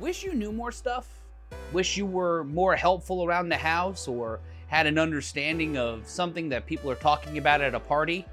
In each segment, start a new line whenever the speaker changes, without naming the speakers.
Wish you knew more stuff? Wish you were more helpful around the house or had an understanding of something that people are talking about at a party?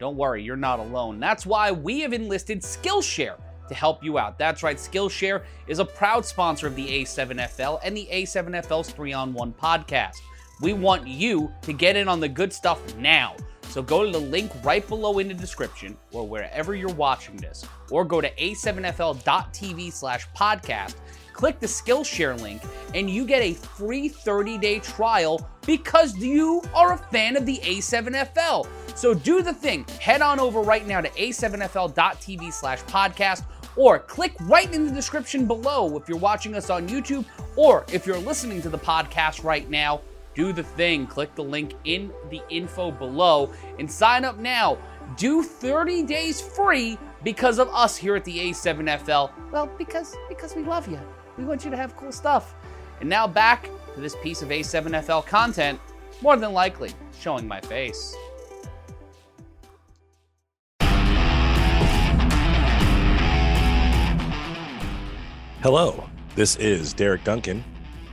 Don't worry, you're not alone. That's why we have enlisted Skillshare to help you out. That's right, Skillshare is a proud sponsor of the A7FL and the A7FL's 3 on 1 podcast. We want you to get in on the good stuff now. So go to the link right below in the description or wherever you're watching this, or go to a7fl.tv slash podcast, click the Skillshare link, and you get a free 30-day trial because you are a fan of the A7FL. So do the thing. Head on over right now to a7fl.tv slash podcast or click right in the description below if you're watching us on YouTube or if you're listening to the podcast right now do the thing. Click the link in the info below and sign up now. Do 30 days free because of us here at the A7FL. Well, because because we love you. We want you to have cool stuff. And now back to this piece of A7FL content, more than likely showing my face.
Hello, this is Derek Duncan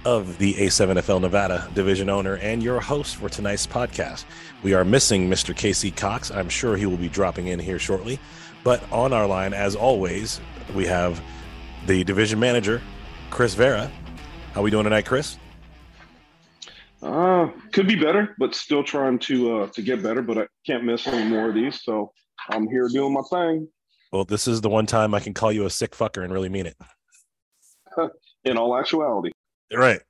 of the A7FL Nevada division owner and your host for tonight's podcast. We are missing Mr. Casey Cox. I'm sure he will be dropping in here shortly. But on our line, as always, we have the division manager, Chris Vera. How are we doing tonight, Chris?
Uh, could be better, but still trying to uh, to get better. But I can't miss any more of these, so I'm here doing my thing.
Well, this is the one time I can call you a sick fucker and really mean it.
In all actuality.
Right.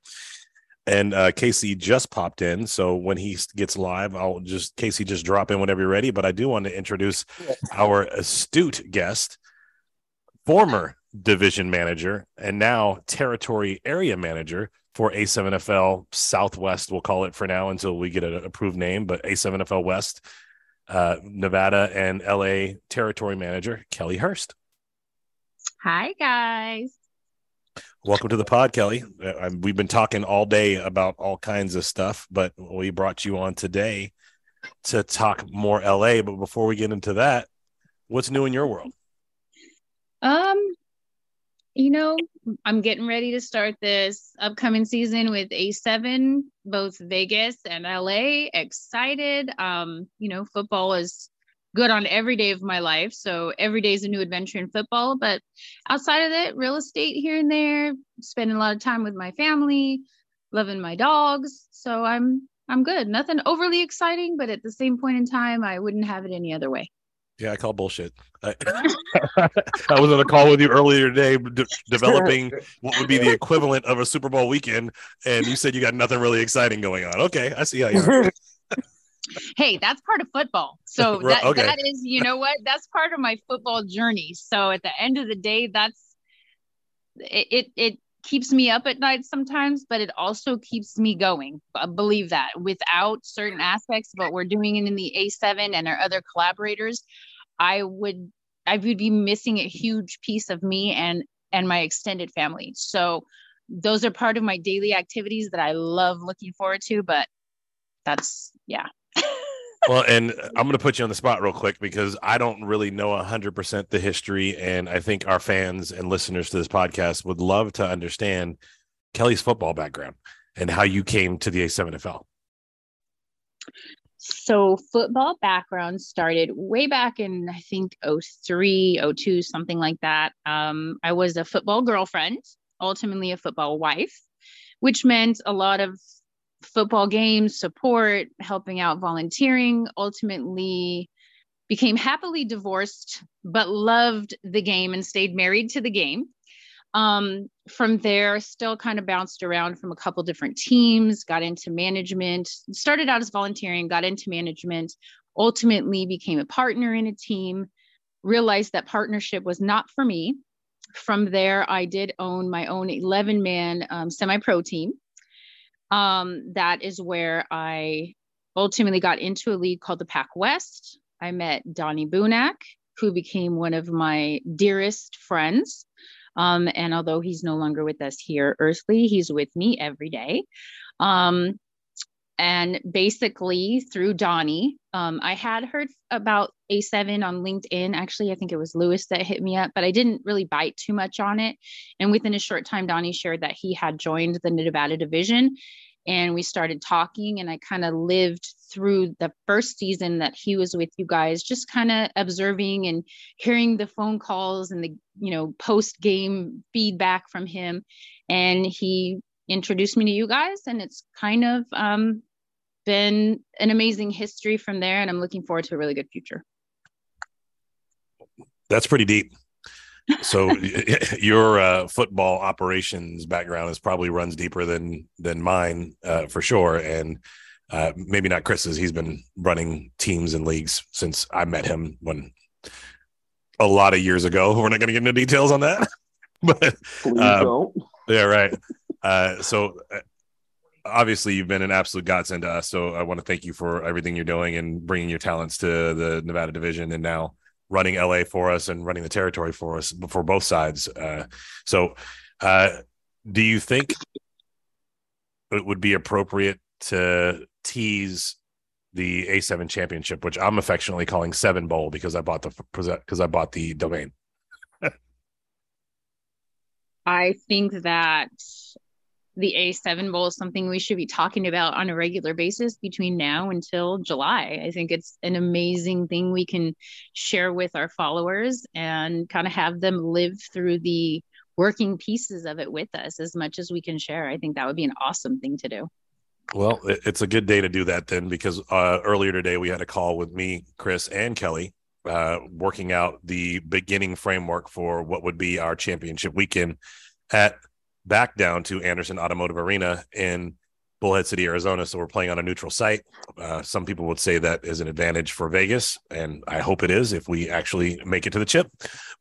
And uh, Casey just popped in, so when he gets live, I'll just Casey just drop in whenever you're ready. But I do want to introduce our astute guest, former division manager and now territory area manager for A7FL Southwest. We'll call it for now until we get an approved name, but A7FL West, uh, Nevada and LA territory manager Kelly Hurst.
Hi guys.
Welcome to the pod, Kelly. Uh, we've been talking all day about all kinds of stuff, but we brought you on today to talk more LA. But before we get into that, what's new in your world?
Um, you know, I'm getting ready to start this upcoming season with A7, both Vegas and LA. Excited. Um, you know, football is good on every day of my life. So every day is a new adventure in football. But outside of that, real estate here and there, spending a lot of time with my family, loving my dogs. So I'm I'm good. Nothing overly exciting, but at the same point in time, I wouldn't have it any other way.
Yeah, I call bullshit. I, I was on a call with you earlier today, de- developing what would be the equivalent of a Super Bowl weekend, and you said you got nothing really exciting going on. Okay, I see how you. Are
hey, that's part of football. So that, okay. that is, you know what? That's part of my football journey. So at the end of the day, that's it, it, it keeps me up at night sometimes, but it also keeps me going. I believe that without certain aspects of what we're doing it in the A7 and our other collaborators, I would I would be missing a huge piece of me and and my extended family. So those are part of my daily activities that I love looking forward to, but that's yeah,
well, and I'm going to put you on the spot real quick because I don't really know 100% the history. And I think our fans and listeners to this podcast would love to understand Kelly's football background and how you came to the A7FL.
So, football background started way back in, I think, 03, 02, something like that. Um, I was a football girlfriend, ultimately a football wife, which meant a lot of football games, support, helping out volunteering, ultimately became happily divorced, but loved the game and stayed married to the game. Um, from there, still kind of bounced around from a couple different teams, got into management, started out as volunteering, got into management, ultimately became a partner in a team, realized that partnership was not for me. From there, I did own my own 11 man um, semi pro team um, that is where I ultimately got into a league called the Pac West. I met Donnie Bunak, who became one of my dearest friends. Um, and although he's no longer with us here earthly, he's with me every day. Um, and basically through Donnie, um, I had heard about A7 on LinkedIn. Actually, I think it was Lewis that hit me up, but I didn't really bite too much on it. And within a short time, Donnie shared that he had joined the Nevada division and we started talking and i kind of lived through the first season that he was with you guys just kind of observing and hearing the phone calls and the you know post game feedback from him and he introduced me to you guys and it's kind of um, been an amazing history from there and i'm looking forward to a really good future.
That's pretty deep. So your uh, football operations background is probably runs deeper than than mine uh, for sure. And uh, maybe not chris's. He's been running teams and leagues since i met him when a lot of years ago. We're not going to get into details on that but um, yeah right uh, so uh, obviously you've been an absolute godsend to us so i want to thank you for everything you're doing and bringing your talents to the nevada division and now running LA for us and running the territory for us for both sides. Uh, so, uh, do you think it would be appropriate to tease the A7 championship, which I'm affectionately calling Seven Bowl because I bought the because I bought the domain?
I think that the A7 Bowl is something we should be talking about on a regular basis between now until July. I think it's an amazing thing we can share with our followers and kind of have them live through the working pieces of it with us as much as we can share. I think that would be an awesome thing to do.
Well, it's a good day to do that then because uh, earlier today we had a call with me, Chris, and Kelly uh, working out the beginning framework for what would be our championship weekend at back down to Anderson Automotive Arena in Bullhead City, Arizona. So we're playing on a neutral site. Uh, some people would say that is an advantage for Vegas, and I hope it is if we actually make it to the chip.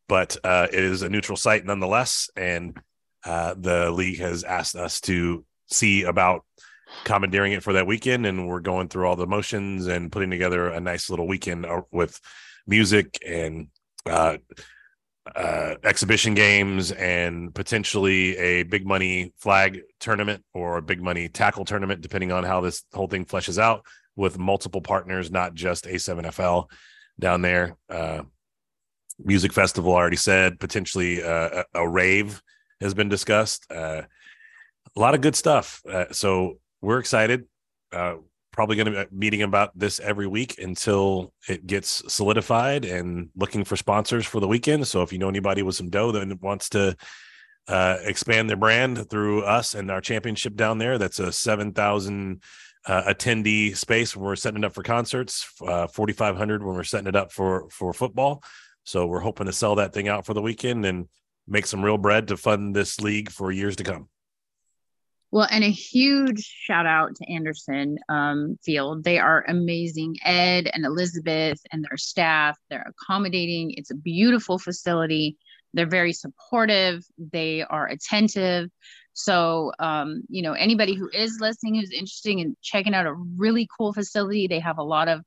But uh, it is a neutral site nonetheless, and uh, the league has asked us to see about commandeering it for that weekend, and we're going through all the motions and putting together a nice little weekend uh, with music and uh, uh, exhibition games and potentially a big money flag tournament or a big money tackle tournament, depending on how this whole thing fleshes out with multiple partners, not just A7FL down there. Uh, music festival, I already said, potentially uh, a, a, rave has been discussed. Uh, a lot of good stuff. Uh, so we're excited. Uh, probably going to be meeting about this every week until it gets solidified and looking for sponsors for the weekend. So if you know anybody with some dough that wants to uh, expand their brand through us and our championship down there, that's a 7,000 uh, attendee space when we're setting it up for concerts, uh, 4,500 when we're setting it up for, for football. So we're hoping to sell that thing out for the weekend and make some real bread to fund this league for years to come.
Well, and a huge shout out to Anderson um, Field. They are amazing. Ed and Elizabeth and their staff, they're accommodating. It's a beautiful facility. They're very supportive. They are attentive. So, um, you know, anybody who is listening who's interested in checking out a really cool facility, they have a lot of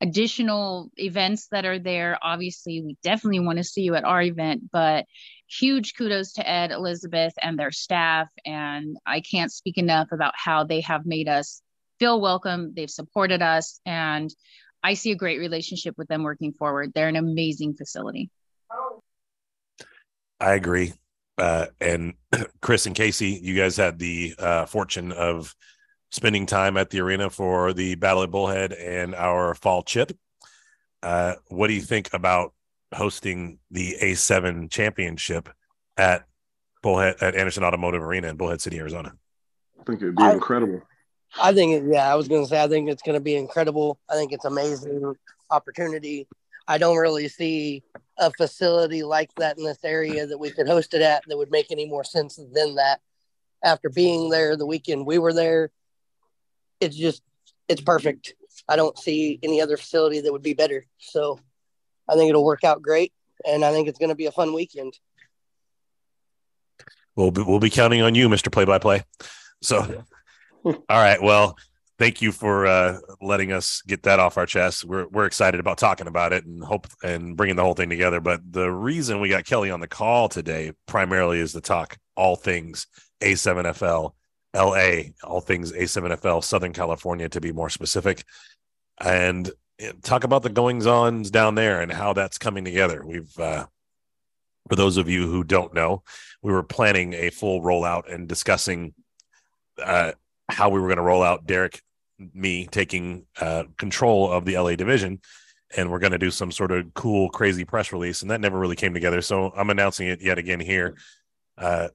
additional events that are there. Obviously, we definitely want to see you at our event, but huge kudos to Ed, Elizabeth, and their staff. And I can't speak enough about how they have made us feel welcome. They've supported us, and I see a great relationship with them working forward. They're an amazing facility.
I agree. Uh, and Chris and Casey, you guys had the uh, fortune of spending time at the arena for the Battle at Bullhead and our fall chip. Uh, what do you think about hosting the A7 championship at Bullhead at Anderson Automotive Arena in Bullhead City, Arizona.
I think it'd be I, incredible.
I think, yeah, I was going to say, I think it's going to be incredible. I think it's amazing opportunity. I don't really see a facility like that in this area that we could host it at that would make any more sense than that. After being there the weekend we were there, it's just, it's perfect. I don't see any other facility that would be better. So I think it'll work out great, and I think it's going to be a fun weekend.
We'll be, we'll be counting on you, Mister Play by Play. So, all right. Well, thank you for uh, letting us get that off our chest. We're we're excited about talking about it and hope and bringing the whole thing together. But the reason we got Kelly on the call today primarily is to talk all things A7FL LA, all things A7FL, Southern California to be more specific, and talk about the goings ons down there and how that's coming together. We've, uh, for those of you who don't know, we were planning a full rollout and discussing uh, how we were going to roll out Derek, me taking uh, control of the LA division. And we're going to do some sort of cool, crazy press release. And that never really came together. So I'm announcing it yet again here. Uh,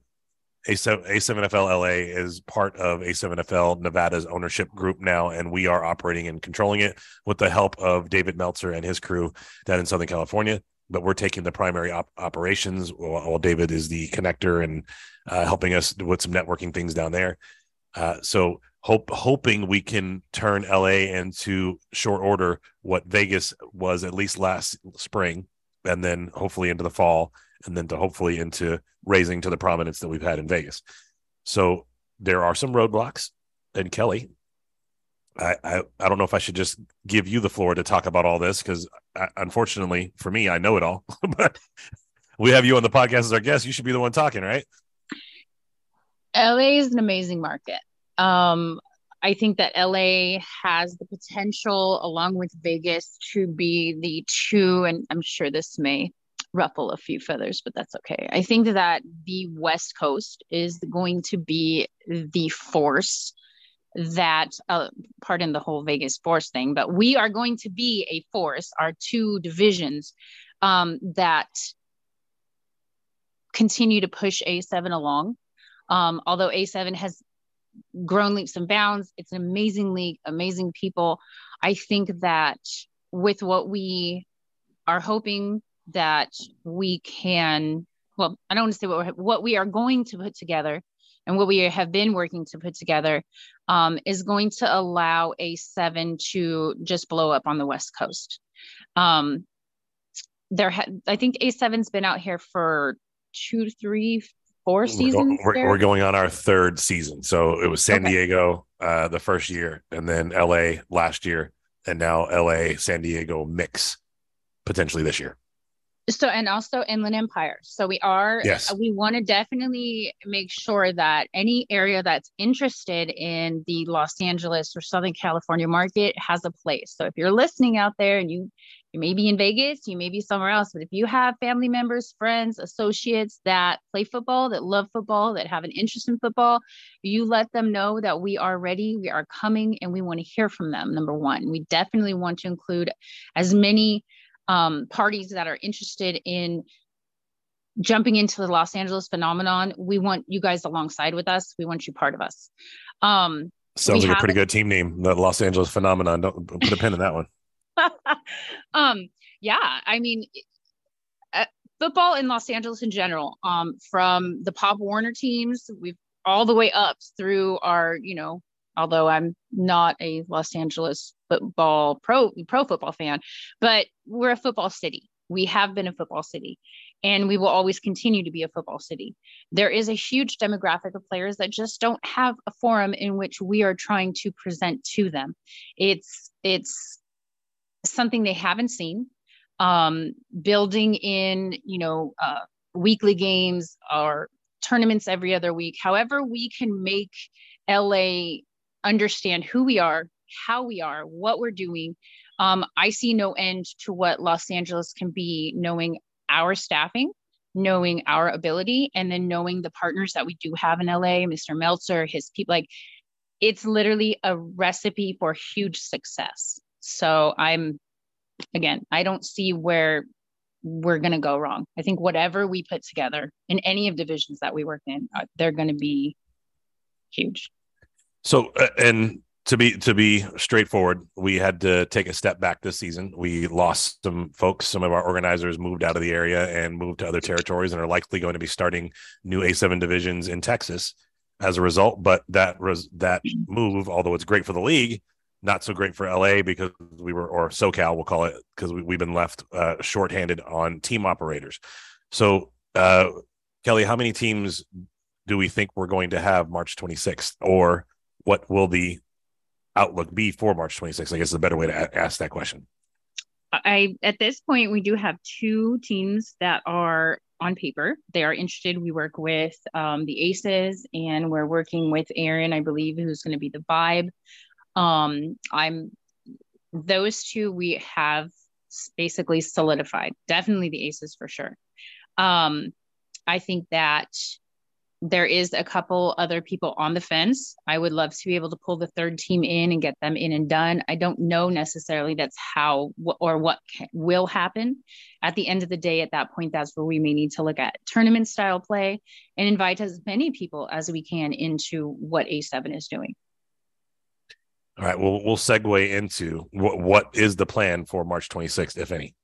a7, A7FL LA is part of A7FL Nevada's ownership group now, and we are operating and controlling it with the help of David Meltzer and his crew down in Southern California. But we're taking the primary op- operations while, David is the connector and uh, helping us with some networking things down there. Uh, so hope hoping we can turn LA into short order what Vegas was at least last spring, and then hopefully into the fall and then to hopefully into raising to the prominence that we've had in Vegas. So there are some roadblocks. And Kelly, I, I, I don't know if I should just give you the floor to talk about all this because unfortunately for me, I know it all. but we have you on the podcast as our guest. You should be the one talking, right?
LA is an amazing market. Um, I think that LA has the potential, along with Vegas, to be the two, and I'm sure this may ruffle a few feathers, but that's okay. I think that the West Coast is going to be the force that, uh, pardon the whole Vegas force thing, but we are going to be a force, our two divisions um, that continue to push A7 along. Um, although A7 has grown leaps and bounds, it's an amazing league, amazing people. I think that with what we are hoping that we can well i don't want to say what, what we are going to put together and what we have been working to put together um, is going to allow a7 to just blow up on the west coast. Um, there ha- i think a7's been out here for two three four seasons
we're, going, we're, we're going on our third season. So it was san okay. diego uh, the first year and then la last year and now la san diego mix potentially this year
so and also inland empire. So we are
yes.
we want to definitely make sure that any area that's interested in the los angeles or southern california market has a place. So if you're listening out there and you you may be in vegas you may be somewhere else but if you have family members friends associates that play football that love football that have an interest in football you let them know that we are ready we are coming and we want to hear from them number one. We definitely want to include as many um, parties that are interested in jumping into the Los Angeles phenomenon, we want you guys alongside with us. We want you part of us. Um,
Sounds like a pretty good team name, the Los Angeles phenomenon. Don't put a pin in that one.
um, yeah, I mean, uh, football in Los Angeles in general, um, from the Pop Warner teams, we've all the way up through our, you know, although I'm not a Los Angeles football pro pro football fan, but we're a football city. We have been a football city and we will always continue to be a football city. There is a huge demographic of players that just don't have a forum in which we are trying to present to them. It's it's something they haven't seen. Um, building in, you know, uh, weekly games or tournaments every other week. However, we can make LA understand who we are, how we are, what we're doing. Um, I see no end to what Los Angeles can be, knowing our staffing, knowing our ability, and then knowing the partners that we do have in LA, Mr. Meltzer, his people. Like, it's literally a recipe for huge success. So I'm, again, I don't see where we're going to go wrong. I think whatever we put together in any of divisions that we work in, uh, they're going to be huge.
So, uh, and to be to be straightforward, we had to take a step back this season. We lost some folks. Some of our organizers moved out of the area and moved to other territories, and are likely going to be starting new A7 divisions in Texas as a result. But that was that move, although it's great for the league, not so great for LA because we were, or SoCal, we'll call it, because we, have been left uh, shorthanded on team operators. So, uh, Kelly, how many teams do we think we're going to have March 26th, or what will the outlook be for March 26th? I guess is a better way to a- ask that question.
I at this point we do have two teams that are on paper. They are interested. We work with um, the Aces, and we're working with Aaron, I believe, who's going to be the vibe. Um, I'm those two we have basically solidified. Definitely the Aces for sure. Um, I think that there is a couple other people on the fence. I would love to be able to pull the third team in and get them in and done. I don't know necessarily that's how or what will happen. At the end of the day, at that point, that's where we may need to look at tournament style play and invite as many people as we can into what A7 is doing.
All right. Well, we'll segue into what, what is the plan for March 26th, if any?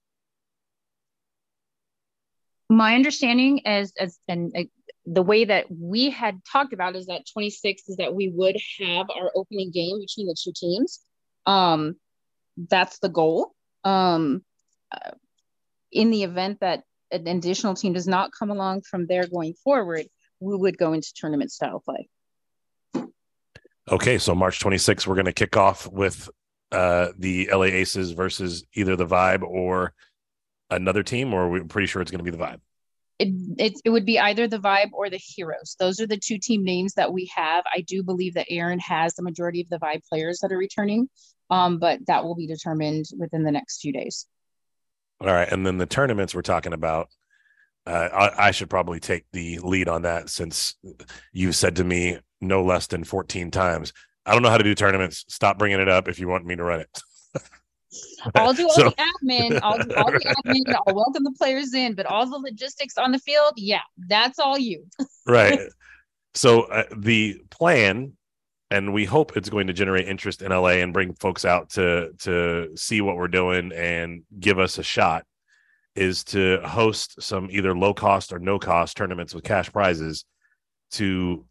My understanding is, as and uh, the way that we had talked about is that 26 is that we would have our opening game between the two teams. Um, that's the goal. Um, uh, in the event that an additional team does not come along from there going forward, we would go into tournament style play.
Okay, so March 26th, we're going to kick off with uh, the LA Aces versus either the Vibe or another team, or we're pretty sure it's going to be the Vibe.
It, it, it would be either the Vibe or the Heroes. Those are the two team names that we have. I do believe that Aaron has the majority of the Vibe players that are returning, um, but that will be determined within the next few days.
All right, and then the tournaments we're talking about. Uh, I, I should probably take the lead on that since you've said to me no less than 14 times. I don't know how to do tournaments. Stop bringing it up if you want me to run it.
I'll do all so, the admin. I'll do all the admin. I'll welcome the players in, but all the logistics on the field, yeah, that's all you.
right. So uh, the plan, and we hope it's going to generate interest in LA and bring folks out to to see what we're doing and give us a shot, is to host some either low cost or no cost tournaments with cash prizes to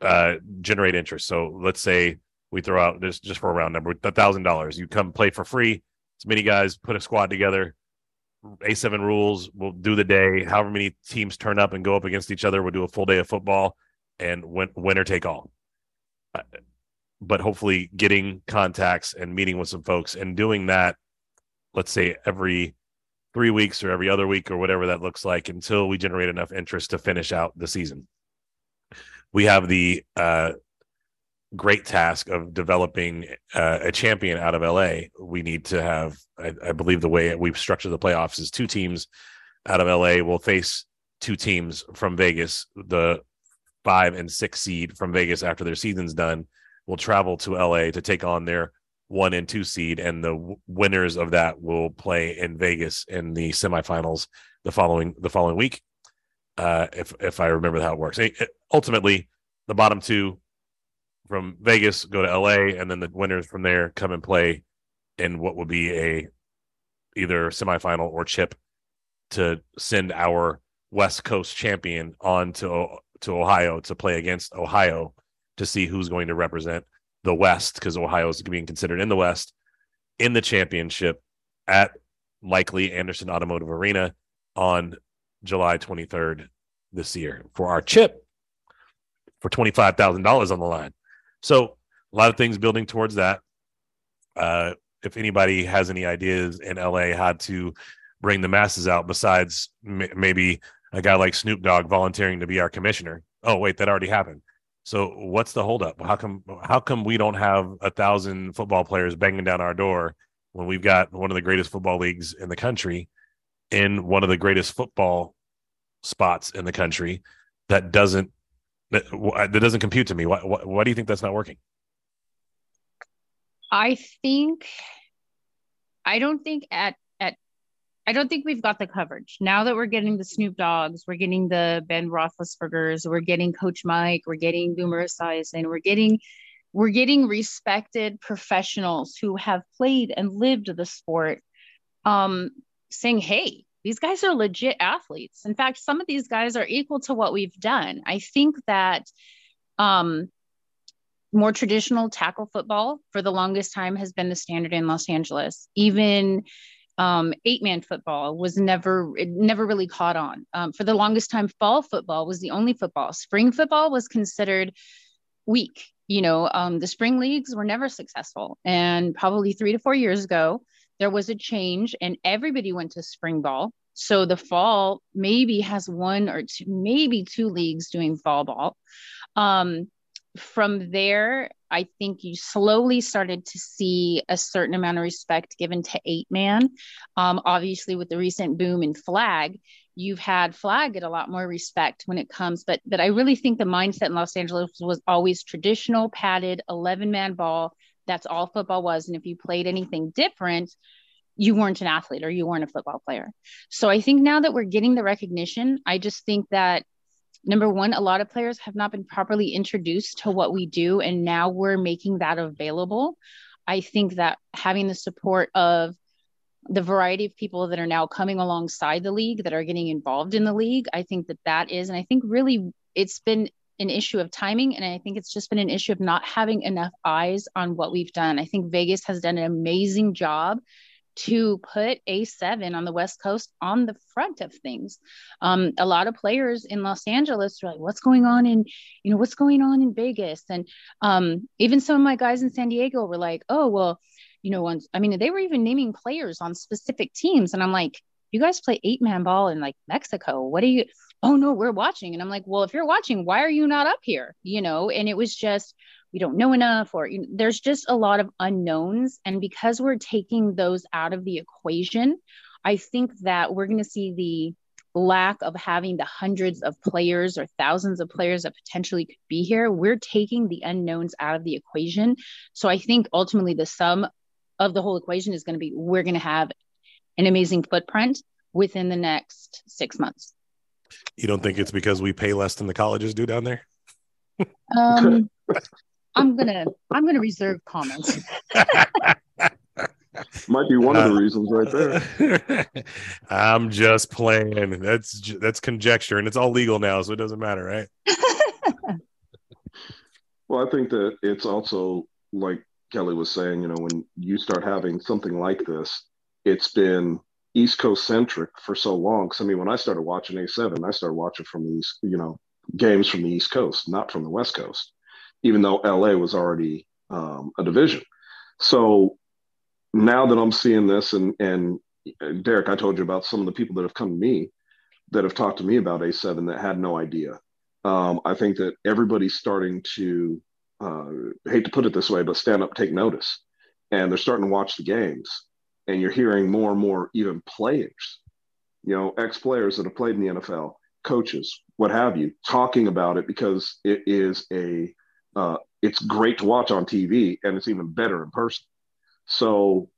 uh, generate interest. So let's say we throw out just just for a round number, a thousand dollars. You come play for free. As many guys put a squad together. A7 rules. We'll do the day. However many teams turn up and go up against each other, we'll do a full day of football and win, winner take all. Uh, but hopefully, getting contacts and meeting with some folks and doing that, let's say every three weeks or every other week or whatever that looks like until we generate enough interest to finish out the season we have the uh, great task of developing uh, a champion out of LA. We need to have, I, I, believe, the way we've structured the playoffs is two teams out of LA will face two teams from Vegas. The five and six seed from Vegas after their season's done will travel to LA to take on their one and two seed, and the w- winners of that will play in Vegas in the semifinals the following the following week uh, if if I remember how it works. ultimately, the bottom two from Vegas go to LA, and then the winners from there come and play in what would be a either semifinal or chip to send our West Coast champion on to to Ohio to play against Ohio to see who's going to represent the West because Ohio is being considered in the West in the championship at likely Anderson Automotive Arena on July 23rd this year for our chip for $25,000 on the line. So, a lot of things building towards that. Uh, if anybody has any ideas in LA how to bring the masses out, besides m- maybe a guy like Snoop Dogg volunteering to be our commissioner. Oh, wait, that already happened. So what's the holdup? How come how come we don't have a thousand football players banging down our door when we've got one of the greatest football leagues in the country in one of the greatest football spots in the country that doesn't that, that doesn't compute to me. Why, why, why do you think that's not working?
I think I don't think at at I don't think we've got the coverage now that we're getting the Snoop Doggs, we're getting the Ben Roethlisberger's, we're getting Coach Mike, we're getting Boomer Esiason, we're getting we're getting respected professionals who have played and lived the sport, um, saying, "Hey, these guys are legit athletes. In fact, some of these guys are equal to what we've done. I think that um, more traditional tackle football for the longest time has been the standard in Los Angeles. Even um, eight man football was never never really caught on. Um, for the longest time, fall football was the only football. Spring football was considered weak. You know, um, the spring leagues were never successful, and probably three to four years ago, there was a change and everybody went to spring ball So the fall maybe has one or two, maybe two leagues doing fall ball. Um, from there, I think you slowly started to see a certain amount of respect given to eight man. Um, obviously, with the recent boom in flag, you've had flag get a lot more respect when it comes. But but I really think the mindset in Los Angeles was always traditional, padded, eleven man ball. That's all football was. And if you played anything different, you weren't an athlete or you weren't a football player. So I think now that we're getting the recognition, I just think that number one, a lot of players have not been properly introduced to what we do, and now we're making that available. I think that having the support of the variety of people that are now coming alongside the league that are getting involved in the league, I think that that is, and I think really it's been an issue of timing, and I think it's just been an issue of not having enough eyes on what we've done. I think Vegas has done an amazing job to put A7 on the West Coast on the front of things. Um, a lot of players in Los Angeles are like, what's going on in, you know, what's going on in Vegas? And um, even some of my guys in San Diego were like, oh, well, you know, once, I mean, they were even naming players on specific teams. And I'm like, you guys play eight man ball in like Mexico. What are you? Oh, no, we're watching. And I'm like, well, if you're watching, why are you not up here? You know, and it was just, we don't know enough or you know, there's just a lot of unknowns and because we're taking those out of the equation i think that we're going to see the lack of having the hundreds of players or thousands of players that potentially could be here we're taking the unknowns out of the equation so i think ultimately the sum of the whole equation is going to be we're going to have an amazing footprint within the next six months
you don't think it's because we pay less than the colleges do down there
um I'm gonna I'm gonna reserve comments.
Might be one of the uh, reasons right there.
I'm just playing. That's that's conjecture, and it's all legal now, so it doesn't matter, right?
well, I think that it's also like Kelly was saying. You know, when you start having something like this, it's been East Coast centric for so long. Because I mean, when I started watching A7, I started watching from these, you know, games from the East Coast, not from the West Coast even though LA was already um, a division. So now that I'm seeing this, and and Derek, I told you about some of the people that have come to me that have talked to me about A7 that had no idea. Um, I think that everybody's starting to uh, hate to put it this way, but stand up, take notice, and they're starting to watch the games, and you're hearing more and more even players, you know, ex players that have played in the NFL, coaches, what have you, talking about it because it is a uh, it's great to watch on TV and it's even better in person. So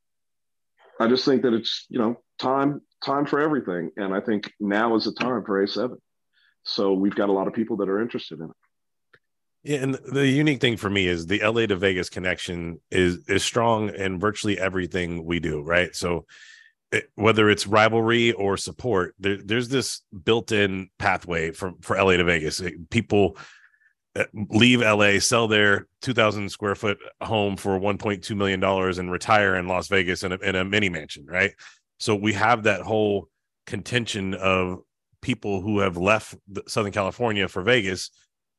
I just think that it's, you know, time, time for everything. And I think now is the time for A7. So we've got a lot of people that are interested in it.
And the unique thing for me is the LA to Vegas connection is is strong in virtually everything we do, right? So it, whether it's rivalry or support, there, there's this built-in pathway from for LA to Vegas. People uh, leave LA, sell their 2,000 square foot home for 1.2 million dollars, and retire in Las Vegas in a, in a mini mansion, right? So we have that whole contention of people who have left Southern California for Vegas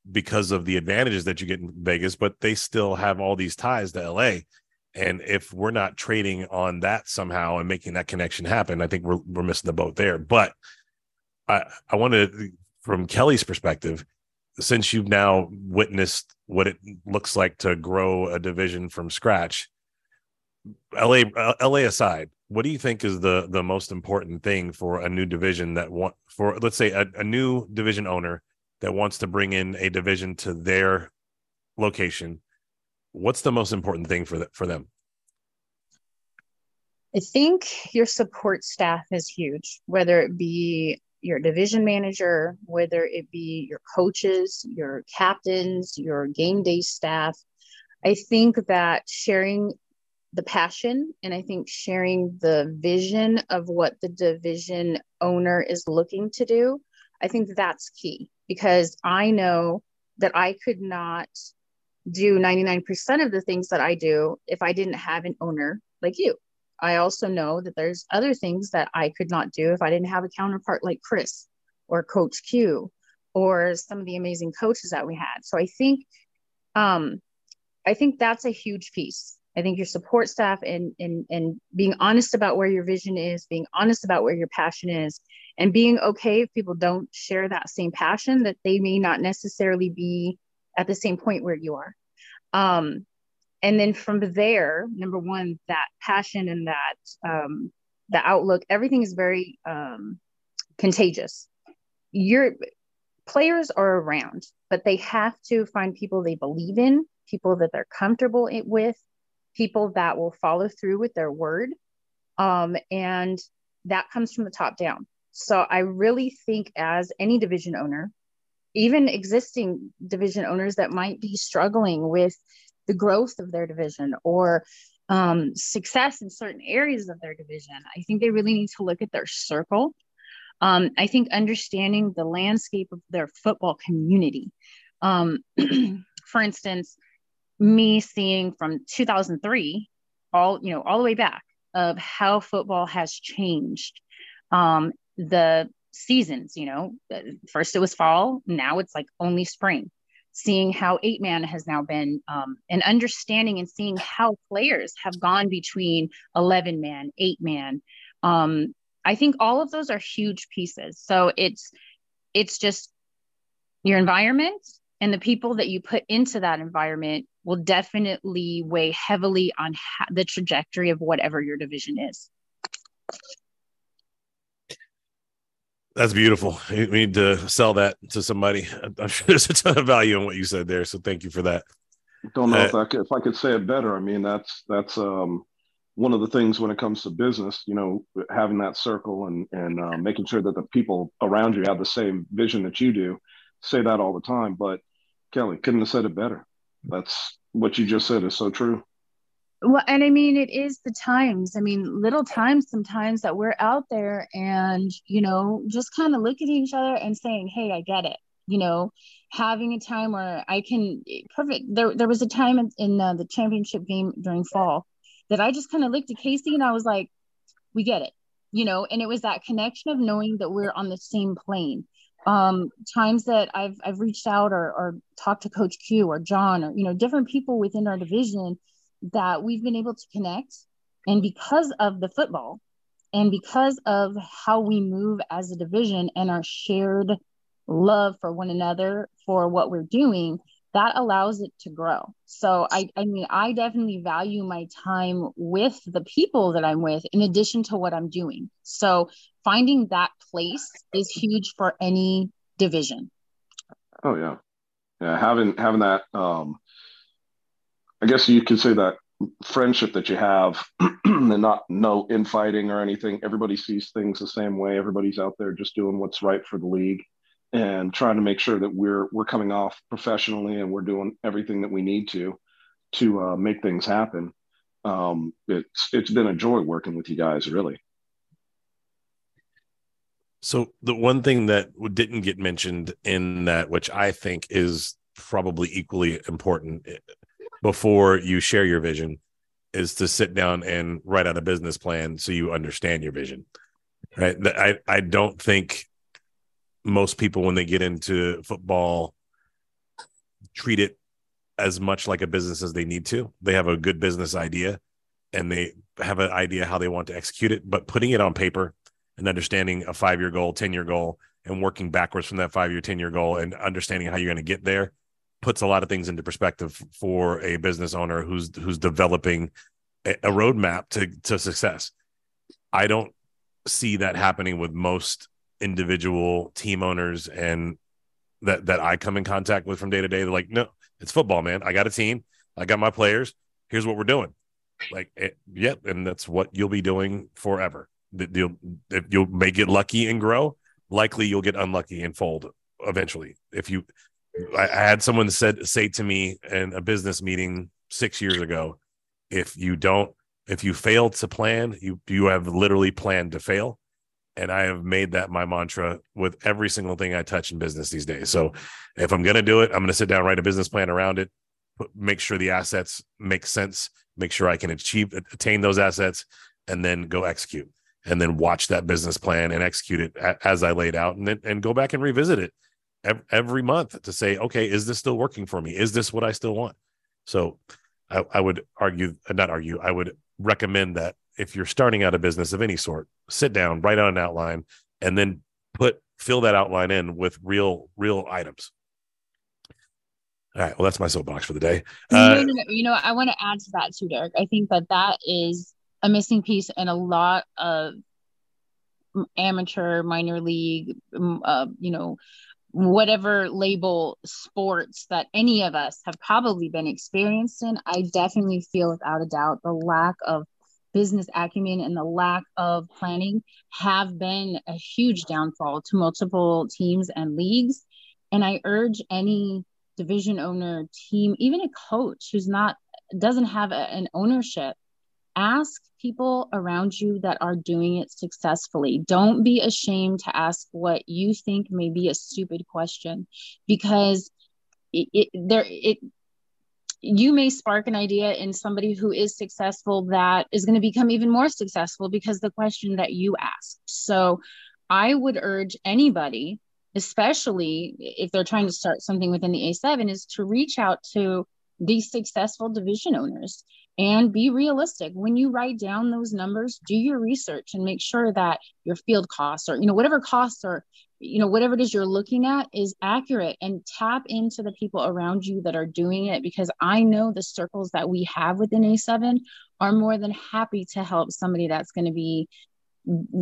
because of the advantages that you get in Vegas, but they still have all these ties to LA. And if we're not trading on that somehow and making that connection happen, I think we're we're missing the boat there. But I I wanted from Kelly's perspective, since you've now witnessed what it looks like to grow a division from scratch, LA uh, LA aside, what do you think is the the most important thing for a new division that want for let's say a, a new division owner that wants to bring in a division to their location? What's the most important thing for for them?
I think your support staff is huge, whether it be your division manager, whether it be your coaches, your captains, your game day staff. I think that sharing the passion and I think sharing the vision of what the division owner is looking to do, I think that's key because I know that I could not do 99% of the things that I do if I didn't have an owner like you. I also know that there's other things that I could not do if I didn't have a counterpart like Chris or Coach Q or some of the amazing coaches that we had. So I think um I think that's a huge piece I think your support staff and and and being honest about where your vision is, being honest about where your passion is, and being okay if people don't share that same passion that they may not necessarily be at the same point where you are. Um, and then from there, number one, that passion and that um, the outlook, everything is very um, contagious. Your players are around, but they have to find people they believe in, people that they're comfortable with, people that will follow through with their word. Um, and that comes from the top down. So I really think, as any division owner, even existing division owners that might be struggling with the growth of their division or um, success in certain areas of their division, I think they really need to look at their circle. Um, I think understanding the landscape of their football community. Um, for instance, me seeing from 2003 all you know all the way back of how football has changed um the seasons you know first it was fall now it's like only spring. Seeing how eight man has now been um, and understanding and seeing how players have gone between 11 man eight man um, i think all of those are huge pieces. So it's it's just your environment and the people that you put into that environment will definitely weigh heavily on ha- the trajectory of whatever your division is.
That's beautiful. We need to sell that to somebody. I'm sure there's a ton of value in what you said there. So thank you for that.
Don't know uh, if I could if I could say it better. I mean, that's that's um, one of the things when it comes to business. You know, having that circle and and uh, making sure that the people around you have the same vision that you do. Say that all the time, but Kelly couldn't have said it better. That's what you just said is so true.
Well, and I mean, it is the times. I mean, little times sometimes that we're out there and, you know, just kind of look at each other and saying, hey, I get it. You know, having a time where I can, perfect. There, there was a time in, in uh, the championship game during fall that I just kind of looked at Casey and I was like, we get it. You know, and it was that connection of knowing that we're on the same plane um, times that I've I've reached out or, or talked to Coach Q or John or you know different people within our division that we've been able to connect, and because of the football, and because of how we move as a division and our shared love for one another for what we're doing, that allows it to grow. So I I mean I definitely value my time with the people that I'm with in addition to what I'm doing. So finding that place is huge for any division.
Oh yeah. Yeah, having having that um I guess you could say that friendship that you have and not no infighting or anything. Everybody sees things the same way. Everybody's out there just doing what's right for the league and trying to make sure that we're we're coming off professionally and we're doing everything that we need to to uh, make things happen. Um, it's it's been a joy working with you guys, really.
So the one thing that didn't get mentioned in that, which I think is probably equally important eh, before you share your vision, is to sit down and write out a business plan so you understand your vision. Right. I I don't think most people when they get into football treat it as much like a business as they need to. They have a good business idea and they have an idea how they want to execute it, but putting it on paper and understanding a five year goal, 10 year goal, and working backwards from that five year, 10 year goal and understanding how you're going to get there puts a lot of things into perspective for a business owner who's who's developing a, a roadmap to to success. I don't see that happening with most individual team owners and that that I come in contact with from day to day. They're like, no, it's football, man. I got a team. I got my players. Here's what we're doing. Like, eh, it, yeah, and that's what you'll be doing forever you'll you may get lucky and grow. Likely you'll get unlucky and fold eventually. If you, I, I had someone said say to me in a business meeting six years ago, if you don't, if you fail to plan, you you have literally planned to fail. And I have made that my mantra with every single thing I touch in business these days. So if I'm going to do it, I'm going to sit down, write a business plan around it, make sure the assets make sense, make sure I can achieve, attain those assets, and then go execute and then watch that business plan and execute it as I laid out and then and go back and revisit it every month to say, okay, is this still working for me? Is this what I still want? So I, I would argue, not argue, I would recommend that if you're starting out a business of any sort, sit down, write out an outline, and then put fill that outline in with real real items. All right. Well, that's my soapbox for the day.
Uh, no, no, no. You know, I want to add to that too, Derek. I think that that is a missing piece in a lot of amateur, minor league, uh, you know, whatever label sports that any of us have probably been experienced in. I definitely feel without a doubt the lack of business acumen and the lack of planning have been a huge downfall to multiple teams and leagues. And I urge any division owner, team, even a coach who's not doesn't have a, an ownership, ask people around you that are doing it successfully. Don't be ashamed to ask what you think may be a stupid question because it, it there it you may spark an idea in somebody who is successful that is going to become even more successful because the question that you asked. So I would urge anybody, especially if they're trying to start something within the A7, is to reach out to these successful division owners and be realistic. When you write down those numbers do your research and make sure that your field costs or you know whatever costs or you know whatever it is you're looking at is accurate and tap into the people around you that are doing it because i know the circles that we have within a7 are more than happy to help somebody that's going to be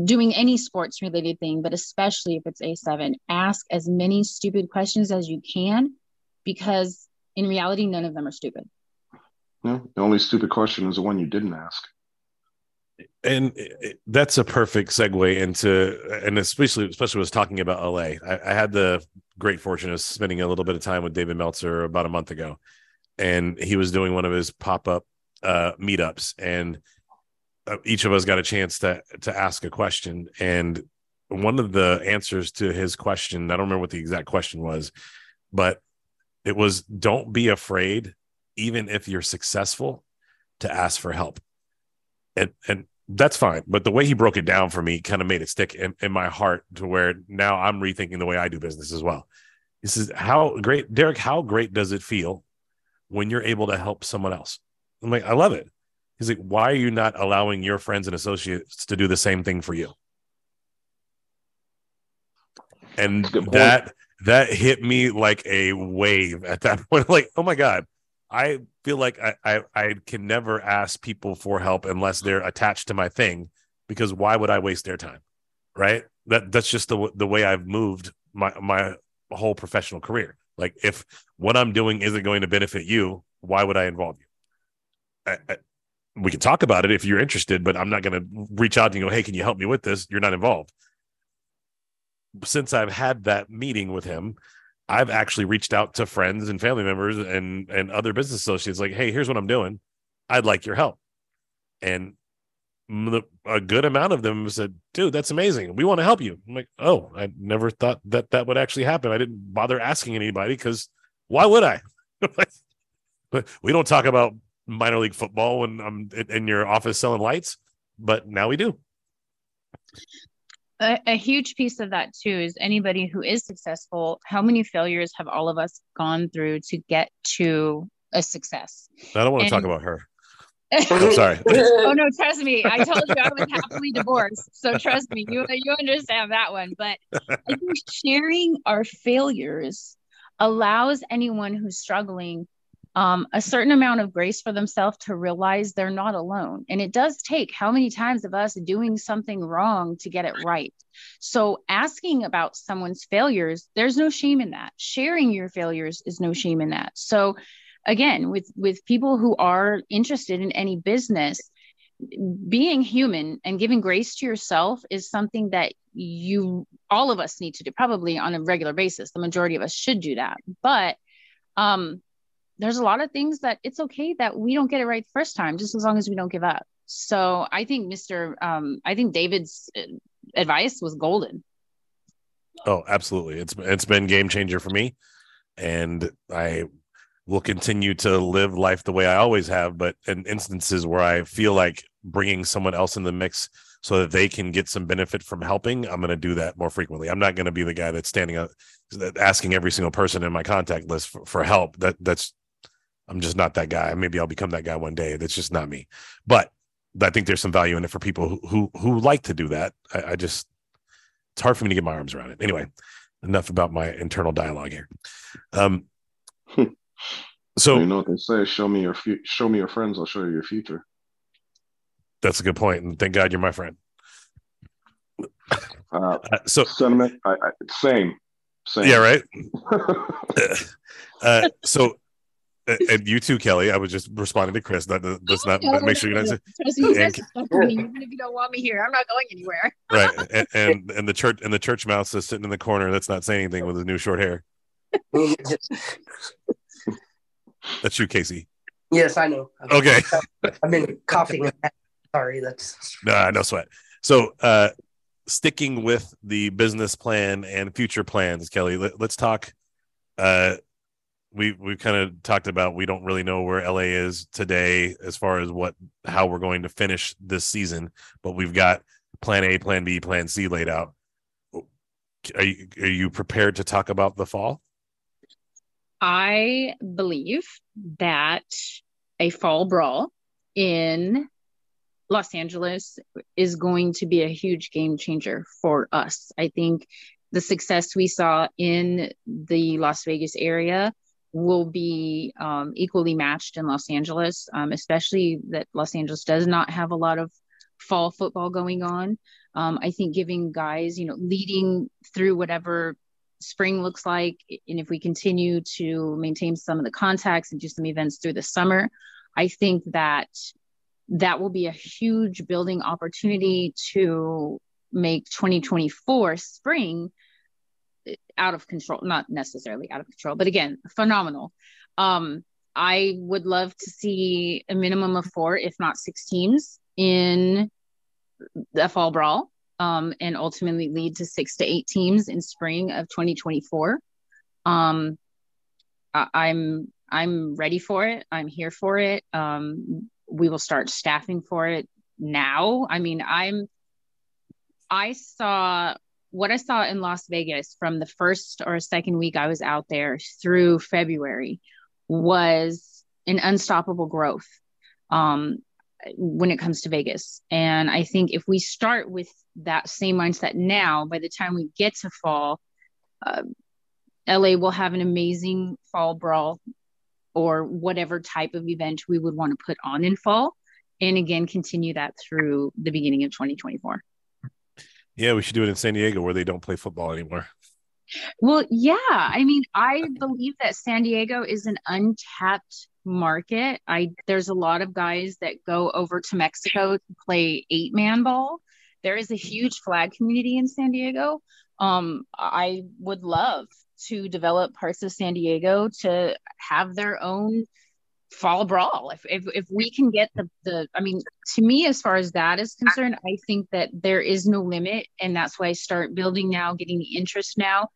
doing any sports related thing but especially if it's a7 ask as many stupid questions as you can because in reality none of them are stupid
yeah, the only stupid question is the one you didn't ask.
And that's a perfect segue into and especially especially was talking about la I, I, had the great fortune of spending a little bit of time with david meltzer about a month ago and he was doing one of his pop-up uh, meetups and uh, each of us got a chance to to ask a question and one of the answers to his question i don't remember what the exact question was but it was don't be afraid even if you're successful to ask for help and and that's fine. But the way he broke it down for me kind of made it stick in, in, my heart to where now I'm rethinking the way I do business as well. He says, How great, Derek, how great does it feel when you're able to help someone else? I'm like, I love it. He's like, Why are you not allowing your friends and associates to do the same thing for you? And that that hit me like a wave at that point. Like, oh my God, I feel like I, I, I can never ask people for help unless they're attached to my thing, because why would I waste their time, right? That that's just the the way I've moved my my whole professional career. Like if what I'm doing isn't going to benefit you, why would I involve you? I, I, we can talk about it if you're interested, but I'm not going to reach out and go, "Hey, can you help me with this?" You're not involved. Since I've had that meeting with him, I've actually reached out to friends and family members and and other business associates like, "Hey, here's what I'm doing. I'd like your help." And a good amount of them said, "Dude, that's amazing. We want to help you." I'm like, "Oh, I never thought that that would actually happen. I didn't bother asking anybody because why would I?" but we don't talk about minor league football when I'm in your office selling lights, but now we do
a, a, huge piece of that too is anybody who is successful how many failures have all of us gone through to get to a success
i don't want to talk about her I'm sorry.
oh no, trust me. I told you I was happily divorced. So trust me, you you understand that one. But I think sharing our failures allows anyone who's struggling um, a certain amount of grace for themselves to realize they're not alone. And it does take how many times of us doing something wrong to get it right. So asking about someone's failures, there's no shame in that. Sharing your failures is no shame in that. So again, with with people who are interested in any business, being human and giving grace to yourself is something that you all of us need to do probably on a regular basis. The majority of us should do that. But um there's a lot of things that it's okay that we don't get it right the first time, just as long as we don't give up. So I think Mr. Um, I think David's uh, advice was golden.
Oh, absolutely. It's it's been game changer for me, and I will continue to live life the way I always have. But in instances where I feel like bringing someone else in the mix so that they can get some benefit from helping, I'm going to do that more frequently. I'm not going to be the guy that's standing up asking every single person in my contact list for, for help. That that's I'm just not that guy. Maybe I'll become that guy one day. That's just not me. But I think there's some value in it for people who who, who like to do that. I, I just it's hard for me to get my arms around it. Anyway, enough about my internal dialogue here. Um, so
you know what they say: show me your fu- show me your friends, I'll show you your future.
That's a good point, and thank God you're my friend.
Uh,
Uh, so
sentiment, I, I, same, same.
yeah, right. uh, so, and you too, Kelly. I was just responding to Chris. That let's not
No,
make sure you're not
Trust me,
and-
can stuff with me, even if you don't want me here. I'm not going anywhere.
right. And, and and the church and the church mouse is sitting in the corner. That's not saying anything with his new short hair. That's you, Casey.
yes, I know. I've,
Okay.
I've been coughing. Sorry, that's
Nah, no sweat. So, uh, sticking with the business plan and future plans, Kelly, let, us talk. Uh, we we kind of talked about we don't really know where LA is today as far as what how we're going to finish this season, but we've got plan A, plan B, plan C laid out. Are you are you prepared to talk about the fall?
I believe that a fall brawl in Los Angeles is going to be a huge game changer for us. I think the success we saw in the Las Vegas area will be um, equally matched in Los Angeles, um, especially that Los Angeles does not have a lot of fall football going on. Um, I think giving guys, you know, leading through whatever spring looks like, and if we continue to maintain some of the contacts and do some events through the summer, I think that that will be a huge building opportunity to make 2024 spring out of control not necessarily out of control but again phenomenal. Um i would love to see a minimum of four if not six teams in the fall brawl um and ultimately lead to six to eight teams in spring of 2024 um I- i'm i'm ready for it. I'm here for it. Um we will start staffing for it now. I mean i'm i saw what I saw in Las Vegas from the first or second week I was out there through February was an unstoppable growth um, when it comes to Vegas. And I think if we start with that same mindset now, by the time we get to fall, uh, LA will have an amazing fall brawl or whatever type of event we would want to put on in fall. And again, continue that through the beginning of 2024.
Yeah, we should do it in San Diego where they don't play football anymore.
Well, yeah. I mean, I believe that San Diego is an untapped market. I there's a lot of guys that go over to Mexico to play eight man ball. There is a huge flag community in San Diego. Um, I would love to develop parts of San Diego to have their own fall brawl. If, if if we can get the the I mean to me as far as that is concerned, I think that there is no limit and that's why I start building now, getting the interest now.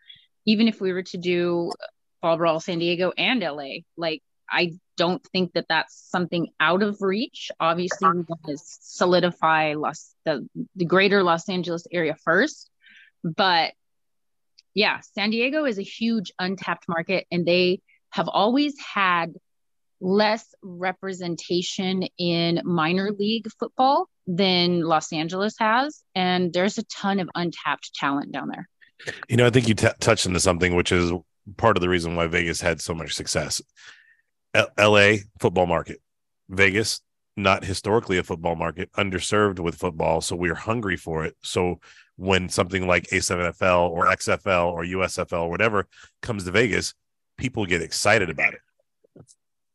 Even if we were to do fall brawl San Diego and LA, like I don't think that that's something out of reach. Obviously, we want to solidify Los the the greater Los Angeles area first, but yeah, San Diego is a huge untapped market and they have always had less representation in minor league football than Los Angeles has. And there's a ton of untapped talent down there.
You know, I think you t- touched into something which is part of the reason why Vegas had so much success. L- LA football market, Vegas not historically a football market, underserved with football, so we're hungry for it. So when something like A7FL or XFL or USFL or whatever comes to Vegas, people get excited about it.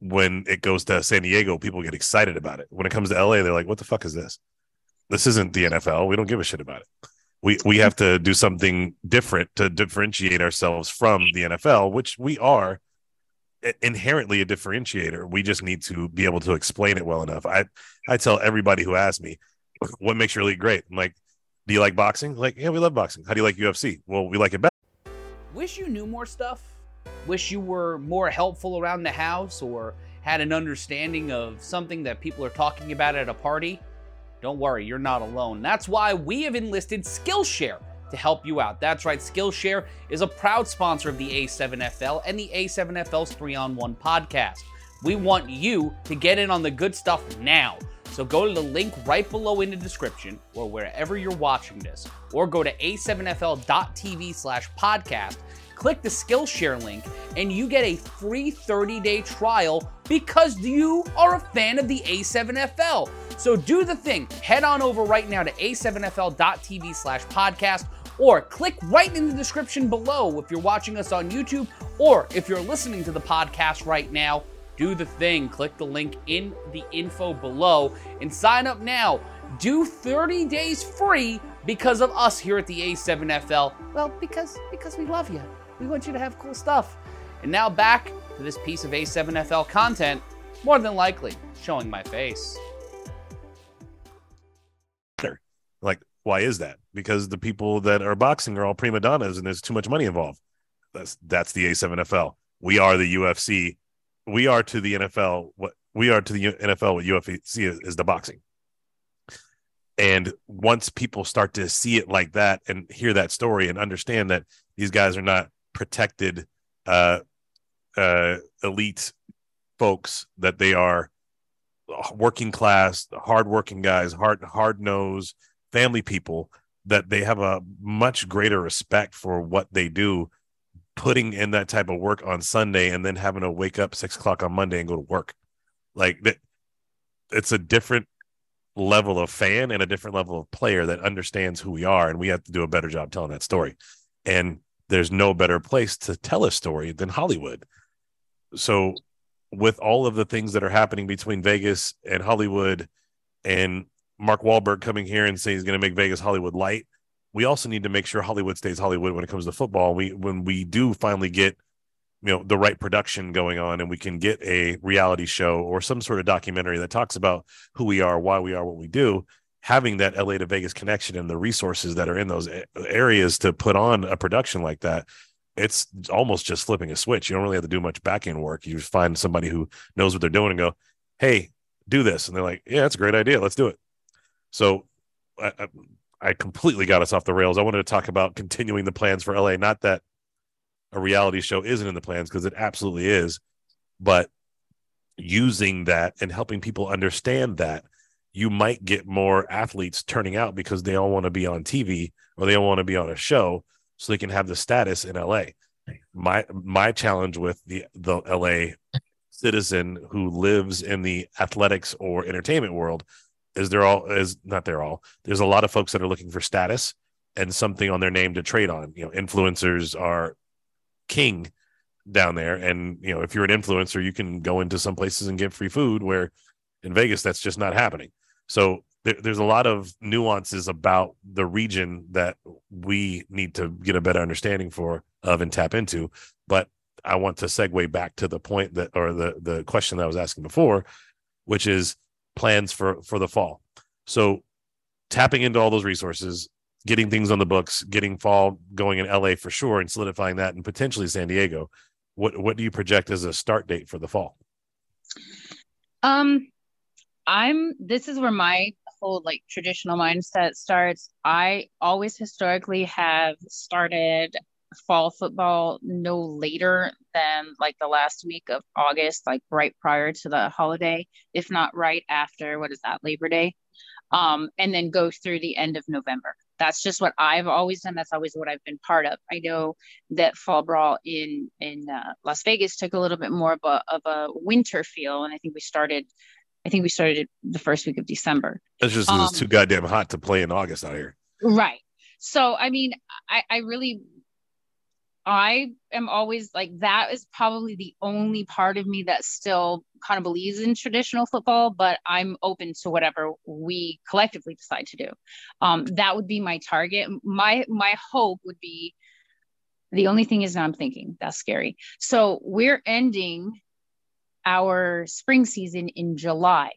When it goes to San Diego, people get excited about it. When it comes to LA, they're like, "What the fuck is this? This isn't the NFL. We don't give a shit about it." we we have to do something different to differentiate ourselves from the NFL, which we are inherently a differentiator. We just need to be able to explain it well enough. I I tell everybody who asks me, "What makes your league great?" I'm like, "Do you like boxing?" Like, yeah, we love boxing. How do you like UFC? Well, we like it better.
Wish you knew more stuff? Wish you were more helpful around the house or had an understanding of something that people are talking about at a party? Don't worry, you're not alone. That's why we have enlisted Skillshare to help you out. That's right, Skillshare is a proud sponsor of the A7FL and the A7FL's 3 on 1 podcast. We want you to get in on the good stuff now. So go to the link right below in the description or wherever you're watching this, or go to a7fl.tv slash podcast, click the Skillshare link, and you get a free 30-day trial because you are a fan of the A7FL. So do the thing. Head on over right now to a7fl.tv slash podcast or click right in the description below if you're watching us on YouTube or if you're listening to the podcast right now do the thing. Click the link in the info below and sign up now. Do 30 days free because of us here at the A7FL. Well, because because we love you. We want you to have cool stuff. And now back to this piece of A7FL content, more than likely showing my face.
Like, why is that? Because the people that are boxing are all prima donnas and there's too much money involved. That's that's the A7FL. We are the UFC we are to the NFL what we are to the NFL what UFC is, is the boxing. And once people start to see it like that and hear that story and understand that these guys are not protected uh, uh, elite folks, that they are working class, hardworking guys, hard hard nosed family people, that they have a much greater respect for what they do putting in that type of work on Sunday and then having to wake up six o'clock on Monday and go to work. Like that, it's a different level of fan and a different level of player that understands who we are, and we have to do a better job telling that story. And there's no better place to tell a story than Hollywood. So, with all of the things that are happening between Vegas and Hollywood, and Mark Wahlberg coming here and saying he's going to make Vegas Hollywood light, we also need to make sure Hollywood stays Hollywood when it comes to football. We when we do finally get you know the right production going on and we can get a reality show or some sort of documentary that talks about who we are, why we are what we do, having that LA to Vegas connection and the resources that are in those areas to put on a production like that it's almost just flipping a switch. You don't really have to do much back end work. You just find somebody who knows what they're doing and go, "Hey, do this," and they're like, "Yeah, that's a great idea. Let's do it." So, I, I completely got us off the rails. I wanted to talk about continuing the plans for LA. Not that a reality show isn't in the plans because it absolutely is, but using that and helping people understand that you might get more athletes turning out because they all want to be on TV or they all want to be on a show so they can have the status in LA. My my challenge with the the LA citizen who lives in the athletics or entertainment world is there all is not there all there's a lot of folks that are looking for status and something on their name to trade on you know influencers are king down there and you know if you're an influencer you can go into some places and get free food where in vegas that's just not happening so there, there's a lot of nuances about the region that we need to get a better understanding for of and tap into but i want to segue back to the point that or the the question that i was asking before which is plans for for the fall. So tapping into all those resources, getting things on the books, getting fall going in LA for sure, and solidifying that, and potentially San Diego. What what do you project as a start date for the fall?
Um, I'm. This is where my whole like traditional mindset starts. I always historically have started fall football no later than like the last week of August, like right prior to the holiday, if not right after what is that, Labor Day? Um, and then go through the end of November. That's just what I've always done. That's always what I've been part of. I know that Fall Brawl in in uh, Las Vegas took a little bit more of a of a winter feel, and I think we started. I think we started the first week of December.
That's just um, it's too goddamn hot to play in August out here.
Right. So I mean, I, I really I am always like that is probably the only part of me that still kind of believes in traditional football, but I'm open to whatever we collectively decide to do. Um, that would be my target. My my hope would be the only thing is I'm thinking that's scary. So we're ending our spring season in July.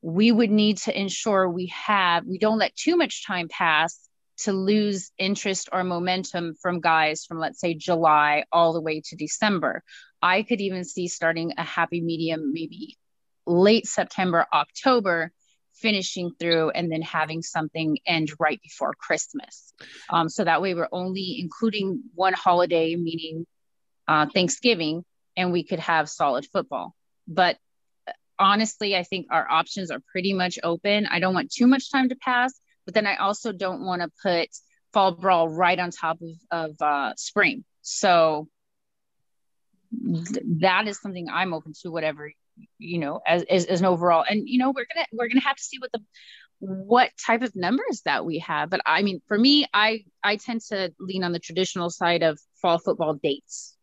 We would need to ensure we have we don't let too much time pass to lose interest or momentum from guys from, let's say, July all the way to December. I could even see starting a happy medium maybe late September, October, finishing through and then having something end right before Christmas. Um, so that way we're only including one holiday, meaning uh, Thanksgiving, and we could have solid football. But uh, honestly, I think our options are pretty much open. I don't want too much time to pass, but then I also don't want to put fall brawl right on top of, of uh, spring. So th- that is something I'm open to, whatever you know, as, as, as an overall. And you know, we're gonna we're gonna have to see what the what type of numbers that we have. But I mean, for me, I I tend to lean on the traditional side of fall football dates.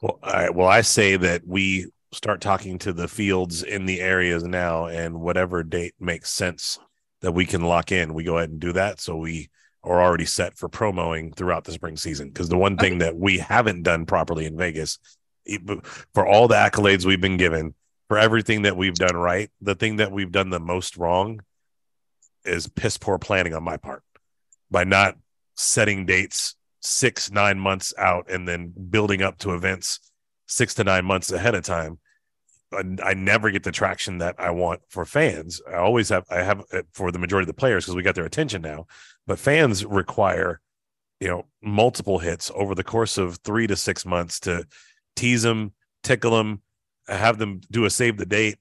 Well, I well, I say that we start talking to the fields in the areas now, and whatever date makes sense that we can lock in, we go ahead and do that. So we are already set for promoing throughout the spring season. Because the one thing that we haven't done properly in Vegas, for all the accolades we've been given, for everything that we've done right, the thing that we've done the most wrong is piss poor planning on my part by not setting dates six, nine months out and then building up to events six to nine months ahead of time. I never get the traction that I want for fans. I always have, I have for the majority of the players because we got their attention now, but fans require, you know, multiple hits over the course of three to six months to tease them, tickle them, have them do a save the date,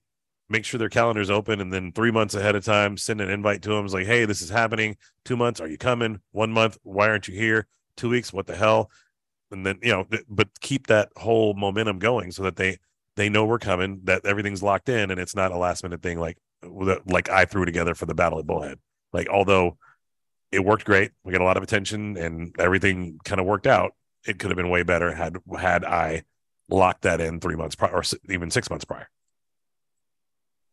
make sure their calendar's open, and then three months ahead of time, send an invite to them. It's like, hey, this is happening. Two months, are you coming? One month, why aren't you here? Two weeks, what the hell? And then you know, but keep that whole momentum going so that they they know we're coming, that everything's locked in, and it's not a last minute thing like like I threw together for the battle at Bullhead. Like although it worked great, we got a lot of attention, and everything kind of worked out. It could have been way better had had I locked that in three months prior, or even six months prior.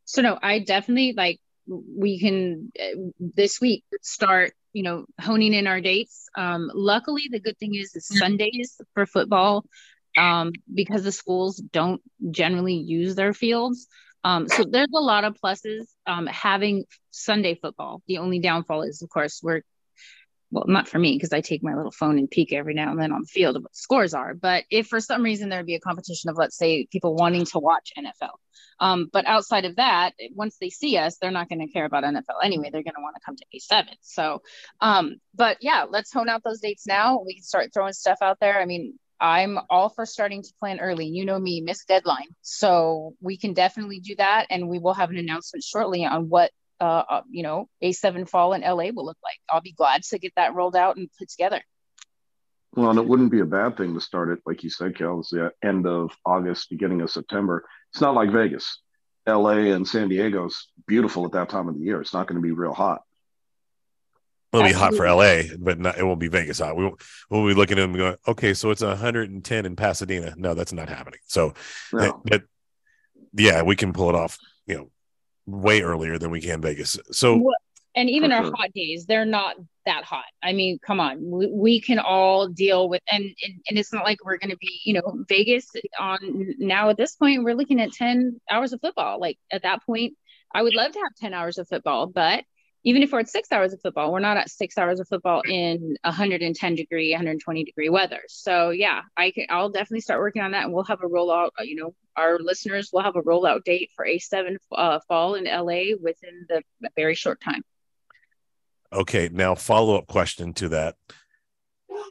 So no, I definitely like we can uh, this week start you know honing in our dates um luckily the good thing is, sundays for football um, because the schools don't generally use their fields. Um, so there's a lot of pluses um, having Sunday football. The only downfall is, of course, we're well, not for me because I take my little phone and peek every now and then on the field of what the scores are. But if for some reason there'd be a competition of, let's say, people wanting to watch NFL, um, but outside of that, once they see us, they're not going to care about NFL anyway. They're going to want to come to A7. So, um, but yeah, let's hone out those dates now. We can start throwing stuff out there. I mean, I'm all for starting to plan early. You know me, miss deadline. So we can definitely do that. And we will have an announcement shortly on what, uh, uh you know, A7 fall in LA will look like. I'll be glad to get that rolled out and put together.
Well, and it wouldn't be a bad thing to start it, like you said, Kel, it's the end of August, beginning of September. It's not like Vegas. LA and San Diego's beautiful at that time of the year. It's not going to be real hot.
It'll be hot for LA, but not, it won't be Vegas hot. We won't, we'll be looking at them going, okay, so it's 110 in Pasadena. No, that's not happening. So, no. but yeah, we can pull it off, you know, way earlier than we can Vegas. So,
and even our hot days, they're not that hot. I mean, come on, we, we can all deal with, and, and, and it's not like we're going to be, you know, Vegas on now at this point, we're looking at 10 hours of football. Like at that point, I would love to have 10 hours of football, but even if we're at six hours of football, we're not at six hours of football in 110 degree, 120 degree weather. So yeah, I can, I'll definitely start working on that, and we'll have a rollout. Uh, you know, our listeners will have a rollout date for A7 uh, fall in LA within the very short time.
Okay, now follow up question to that,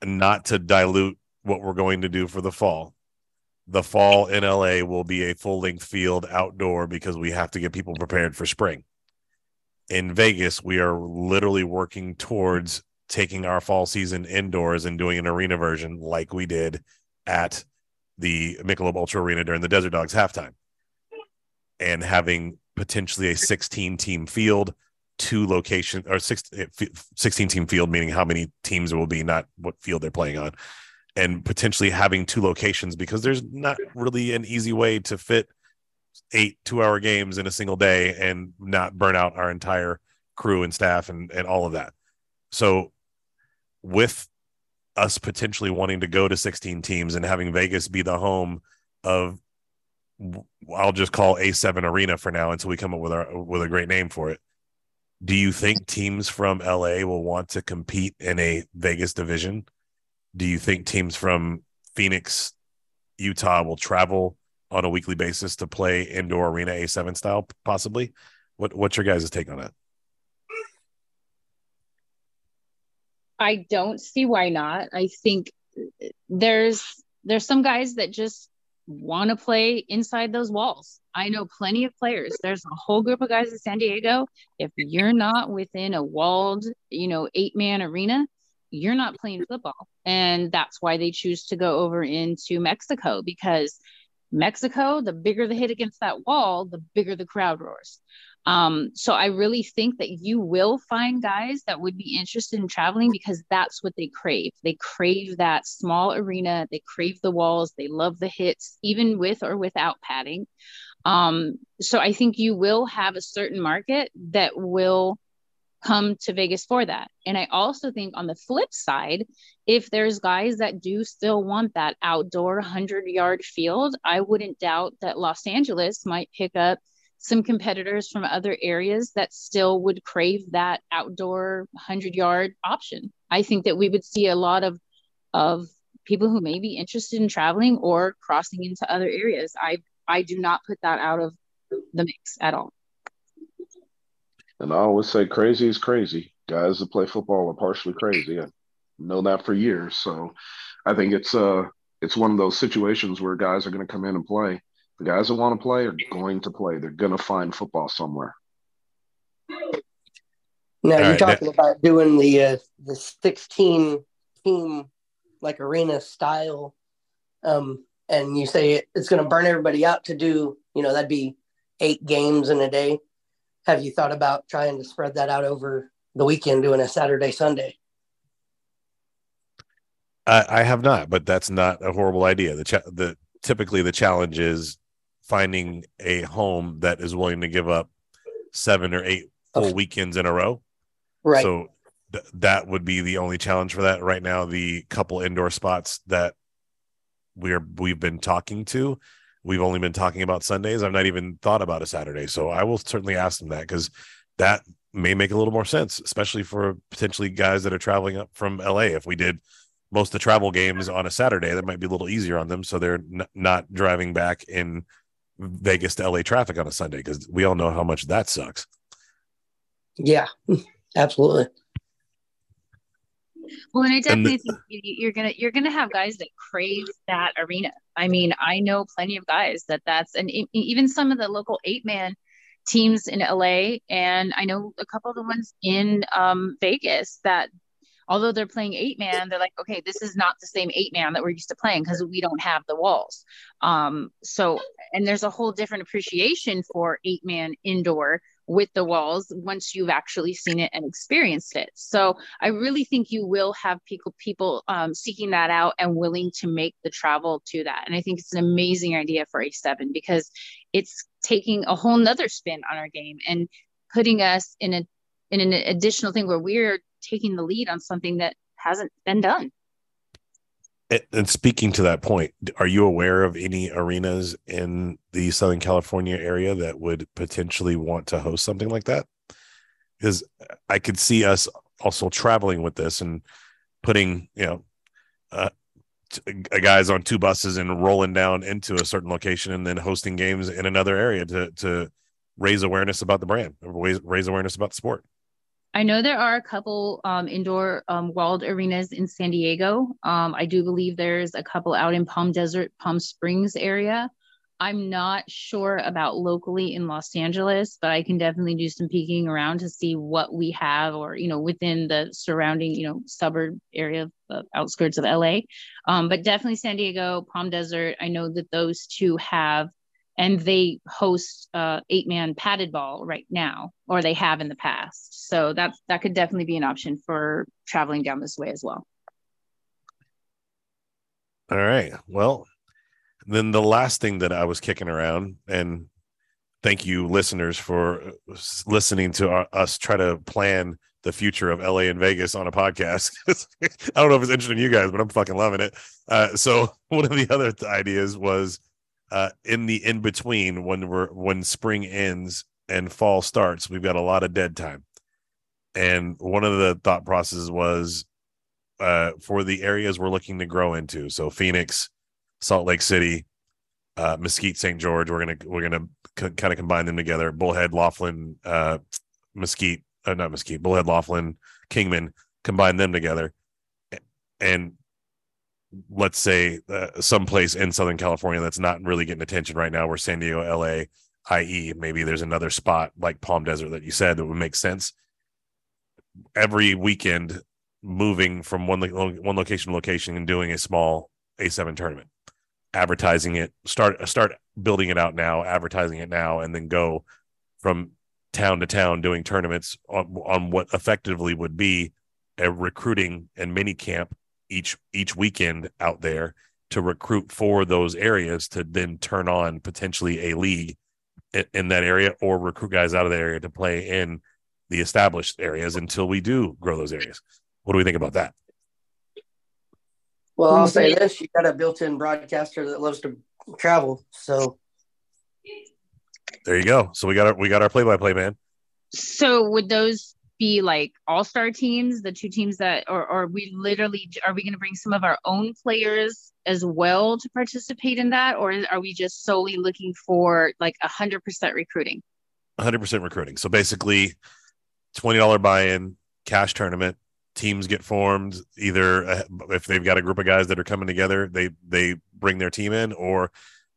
not to dilute what we're going to do for the fall. The fall in LA will be a full length field outdoor because we have to get people prepared for spring in Vegas, we are literally working towards taking our fall season indoors and doing an arena version like we did at the Michelob Ultra Arena during the Desert Dogs halftime, and having potentially a 16 team field, two location or six, eh, 16 team field, meaning how many teams it will be, not what field they're playing on, and potentially having two locations because there's not really an easy way to fit eight two hour games in a single day and not burn out our entire crew and staff and, and all of that. So with us potentially wanting to go to 16 teams and having Vegas be the home of I'll just call A7 Arena for now until we come up with our with a great name for it. Do you think teams from LA will want to compete in a Vegas division? Do you think teams from Phoenix, Utah will travel on a weekly basis to play indoor arena A7 style, possibly. What what's your guys' take on that?
I don't see why not. I think there's there's some guys that just want to play inside those walls. I know plenty of players. There's a whole group of guys in San Diego. If you're not within a walled, you know, eight man arena, you're not playing football. And that's why they choose to go over into Mexico because Mexico, the bigger the hit against that wall, the bigger the crowd roars. Um, so I really think that you will find guys that would be interested in traveling because that's what they crave. They crave that small arena, they crave the walls, they love the hits, even with or without padding. Um, so I think you will have a certain market that will come to Vegas for that. And I also think on the flip side, if there's guys that do still want that outdoor 100 yard field, I wouldn't doubt that Los Angeles might pick up some competitors from other areas that still would crave that outdoor 100 yard option. I think that we would see a lot of of people who may be interested in traveling or crossing into other areas. I I do not put that out of the mix at all.
And I always say crazy is crazy. Guys that play football are partially crazy. I know that for years. So I think it's uh it's one of those situations where guys are going to come in and play the guys that want to play are going to play. They're going to find football somewhere.
Now you're right, talking that... about doing the uh, the 16 team like arena style, um, and you say it's going to burn everybody out to do. You know that'd be eight games in a day. Have you thought about trying to spread that out over the weekend, doing a Saturday Sunday?
I, I have not, but that's not a horrible idea. The cha- the typically the challenge is finding a home that is willing to give up seven or eight full weekends in a row.
Right.
So th- that would be the only challenge for that right now. The couple indoor spots that we're we've been talking to, we've only been talking about Sundays. I've not even thought about a Saturday. So I will certainly ask them that because that may make a little more sense, especially for potentially guys that are traveling up from LA. If we did most of the travel games on a Saturday, that might be a little easier on them. So they're n- not driving back in Vegas to LA traffic on a Sunday because we all know how much that sucks.
Yeah, absolutely.
Well, and I definitely and the, think you're gonna you're gonna have guys that crave that arena. I mean, I know plenty of guys that that's and even some of the local eight man teams in LA, and I know a couple of the ones in um, Vegas that although they're playing eight man, they're like, okay, this is not the same eight man that we're used to playing because we don't have the walls. Um, so, and there's a whole different appreciation for eight man indoor with the walls once you've actually seen it and experienced it. So I really think you will have people people um, seeking that out and willing to make the travel to that. And I think it's an amazing idea for A7 because it's taking a whole nother spin on our game and putting us in a in an additional thing where we're taking the lead on something that hasn't been done.
And speaking to that point, are you aware of any arenas in the Southern California area that would potentially want to host something like that? Because I could see us also traveling with this and putting, you know, uh, guys on two buses and rolling down into a certain location and then hosting games in another area to to raise awareness about the brand, raise, raise awareness about the sport.
I know there are a couple um, indoor um, walled arenas in San Diego. Um, I do believe there's a couple out in Palm Desert, Palm Springs area. I'm not sure about locally in Los Angeles, but I can definitely do some peeking around to see what we have, or you know, within the surrounding, you know, suburb area, uh, outskirts of LA. Um, but definitely San Diego, Palm Desert. I know that those two have and they host uh, eight man padded ball right now or they have in the past so that that could definitely be an option for traveling down this way as well
all right well then the last thing that i was kicking around and thank you listeners for listening to our, us try to plan the future of LA and Vegas on a podcast. I don't know if it's interesting to you guys, but I'm fucking loving it. Uh, so one of the other ideas was uh, in the in between when we're when spring ends and fall starts, we've got a lot of dead time. And one of the thought processes was uh, for the areas we're looking to grow into. So Phoenix, Salt Lake City, uh, Mesquite, St. George. We're gonna we're gonna c- kind of combine them together. Bullhead, Laughlin, uh, Mesquite, uh, not Mesquite, Bullhead, Laughlin, Kingman. Combine them together, and let's say uh, someplace in Southern California that's not really getting attention right now, where San Diego, LA, i.e., maybe there's another spot like Palm Desert that you said that would make sense. Every weekend, moving from one one location to location and doing a small A7 tournament, advertising it, start start building it out now, advertising it now, and then go from town to town doing tournaments on, on what effectively would be a recruiting and mini camp each each weekend out there to recruit for those areas to then turn on potentially a league in, in that area or recruit guys out of the area to play in the established areas until we do grow those areas. What do we think about that?
Well, I'll say this: you got a built-in broadcaster that loves to travel, so
there you go. So we got our we got our play-by-play man.
So would those be like all-star teams, the two teams that, or, or we literally are we going to bring some of our own players as well to participate in that, or are we just solely looking for like a hundred percent recruiting?
hundred percent recruiting. So basically, twenty dollar buy-in, cash tournament teams get formed either uh, if they've got a group of guys that are coming together they they bring their team in or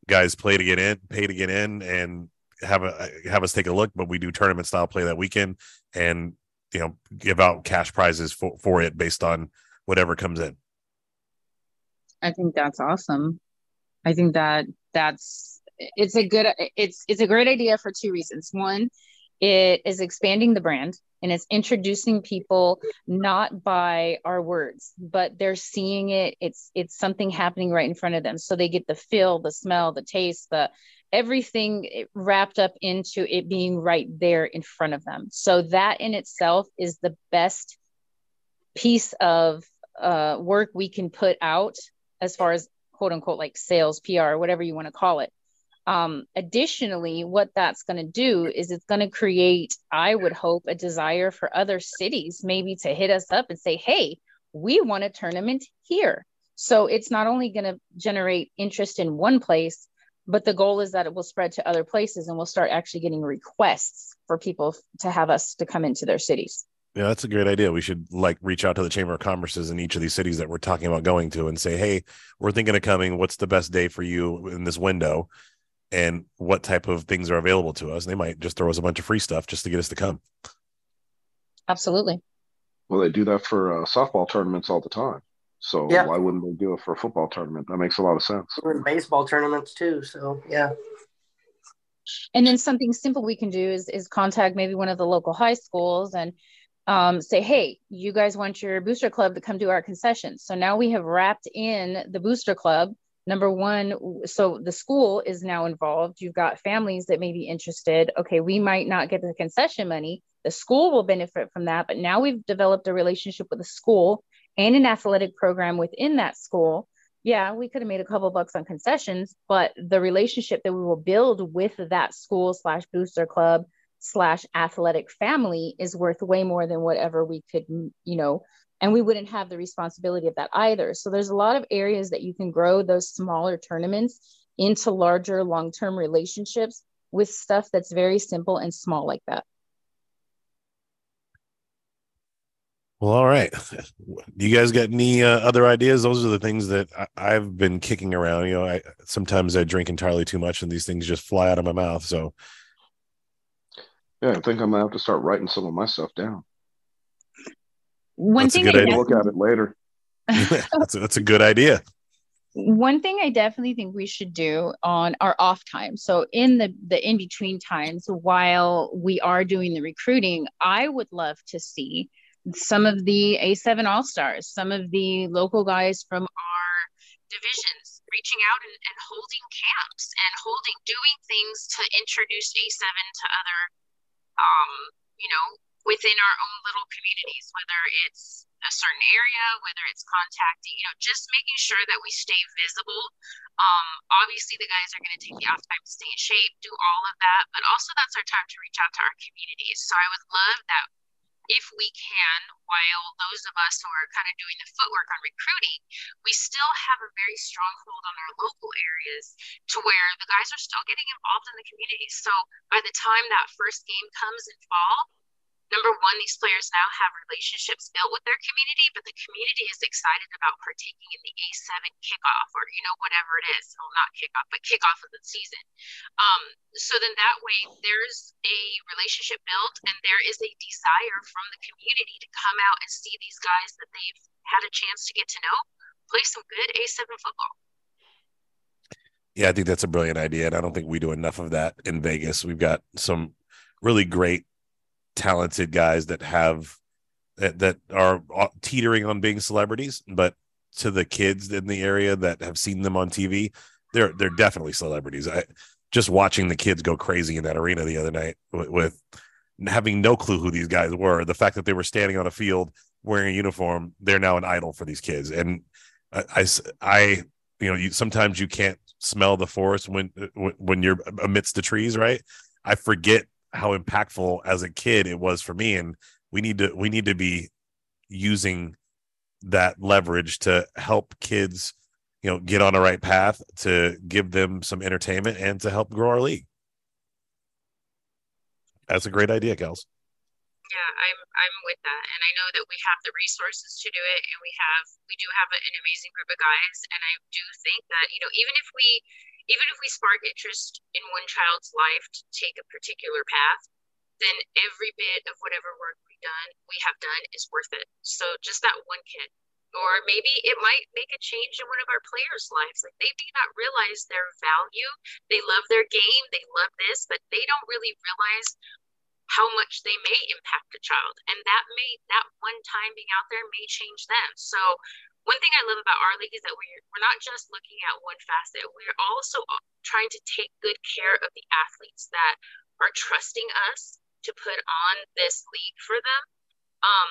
guys play to get in pay to get in and have a have us take a look but we do tournament style play that weekend and you know give out cash prizes for for it based on whatever comes in.
I think that's awesome. I think that that's it's a good it's it's a great idea for two reasons. One it is expanding the brand and it's introducing people not by our words but they're seeing it. It's it's something happening right in front of them. So they get the feel the smell the taste the everything wrapped up into it being right there in front of them so that in itself is the best piece of uh, work we can put out as far as quote unquote like sales pr whatever you want to call it um, additionally, what that's going to do is it's going to create, I would hope, a desire for other cities maybe to hit us up and say, hey, we want a tournament here. So it's not only going to generate interest in one place, but the goal is that it will spread to other places and we'll start actually getting requests for people to have us to come into their cities.
Yeah, that's a great idea. We should like reach out to the Chamber of Commerces in each of these cities that we're talking about going to and say, hey, we're thinking of coming. What's the best day for you in this window? and what type of things are available to us. They might just throw us a bunch of free stuff just to get us to come.
Absolutely.
Well, they do that for uh, softball tournaments all the time. So yeah. why wouldn't they do it for a football tournament? That makes a lot of sense.
baseball tournaments too. So yeah.
And then something simple we can do is is contact maybe one of the local high schools and um, say, hey, you guys want your booster club to come do our concessions. So now we have wrapped in the booster club number one so the school is now involved you've got families that may be interested okay we might not get the concession money the school will benefit from that but now we've developed a relationship with the school and an athletic program within that school yeah we could have made a couple bucks on concessions but the relationship that we will build with that school slash booster club slash athletic family is worth way more than whatever we could you know and we wouldn't have the responsibility of that either. So there's a lot of areas that you can grow those smaller tournaments into larger long-term relationships with stuff that's very simple and small like that
well all right do you guys got any uh, other ideas those are the things that I- have been kicking around you know i sometimes i drink entirely too much and these things just fly out of my mouth so
yeah i think i'm gonna have to start writing some of my stuff down
one that's thing
a good idea. look at it later.
that's, a, that's a good idea.
One thing I definitely think we should do on our off time. So in the the in between times while we are doing the recruiting, I would love to see some of the A7 All Stars, some of the local guys from our divisions reaching out and, and holding camps and holding doing things to introduce A7 to other um, you know, within our own little communities, whether it's a certain area, whether it's contacting, you know, just making sure that we stay visible. Um, obviously, the guys are going to take the off time to stay in shape, do all of that, but also that's our time to reach out to our communities. So I would love that if we can, while those of us who are kind of doing the footwork on recruiting, we still have a very strong hold on our local areas to where the guys are still getting involved in the community. So by the time that first game comes in fall, number one, these players now have relationships built with their community, but the community is excited about partaking in the A7 kickoff or, you know, whatever it is. Well, not kickoff, but kickoff of the season. Um, so then that way there's a relationship built and there is a desire from the community to come out and see these guys that they've had a chance to get to know play some good A7 football.
Yeah, I think that's a brilliant idea. And I don't think we do enough of that in Vegas. We've got some really great talented guys that have that, that are uh, teetering on being celebrities, but to the kids in the area that have seen them on TV, they're they're definitely celebrities. I just watching the kids go crazy in that arena the other night with, with having no clue who these guys were. The fact that they were standing on a field wearing a uniform, they're now an idol for these kids. And I, I, I you know, you sometimes you can't smell the forest when uh, when you're amidst the trees, right? I forget how impactful as a kid it was for me and we need to we need to be using that leverage to help kids you know get on the right path to give them some entertainment and to help grow our league. That's a great idea kels.
Yeah i'm i'm with that and i know that we have the resources to do it and we have we do have an amazing group of guys and i do think that you know even if we even if we spark interest in one child's life to take a particular path, then every bit of whatever work we done we have done is worth it. So just that one kid. Or maybe it might make a change in one of our players' lives. Like they may not realize their value. They love their game, they love this, but they don't really realize how much they may impact a child. And that may that one time being out there may change them. So one thing I love about our league is that we're, we're not just looking at one facet, we're also trying to take good care of the athletes that are trusting us to put on this league for them. Um,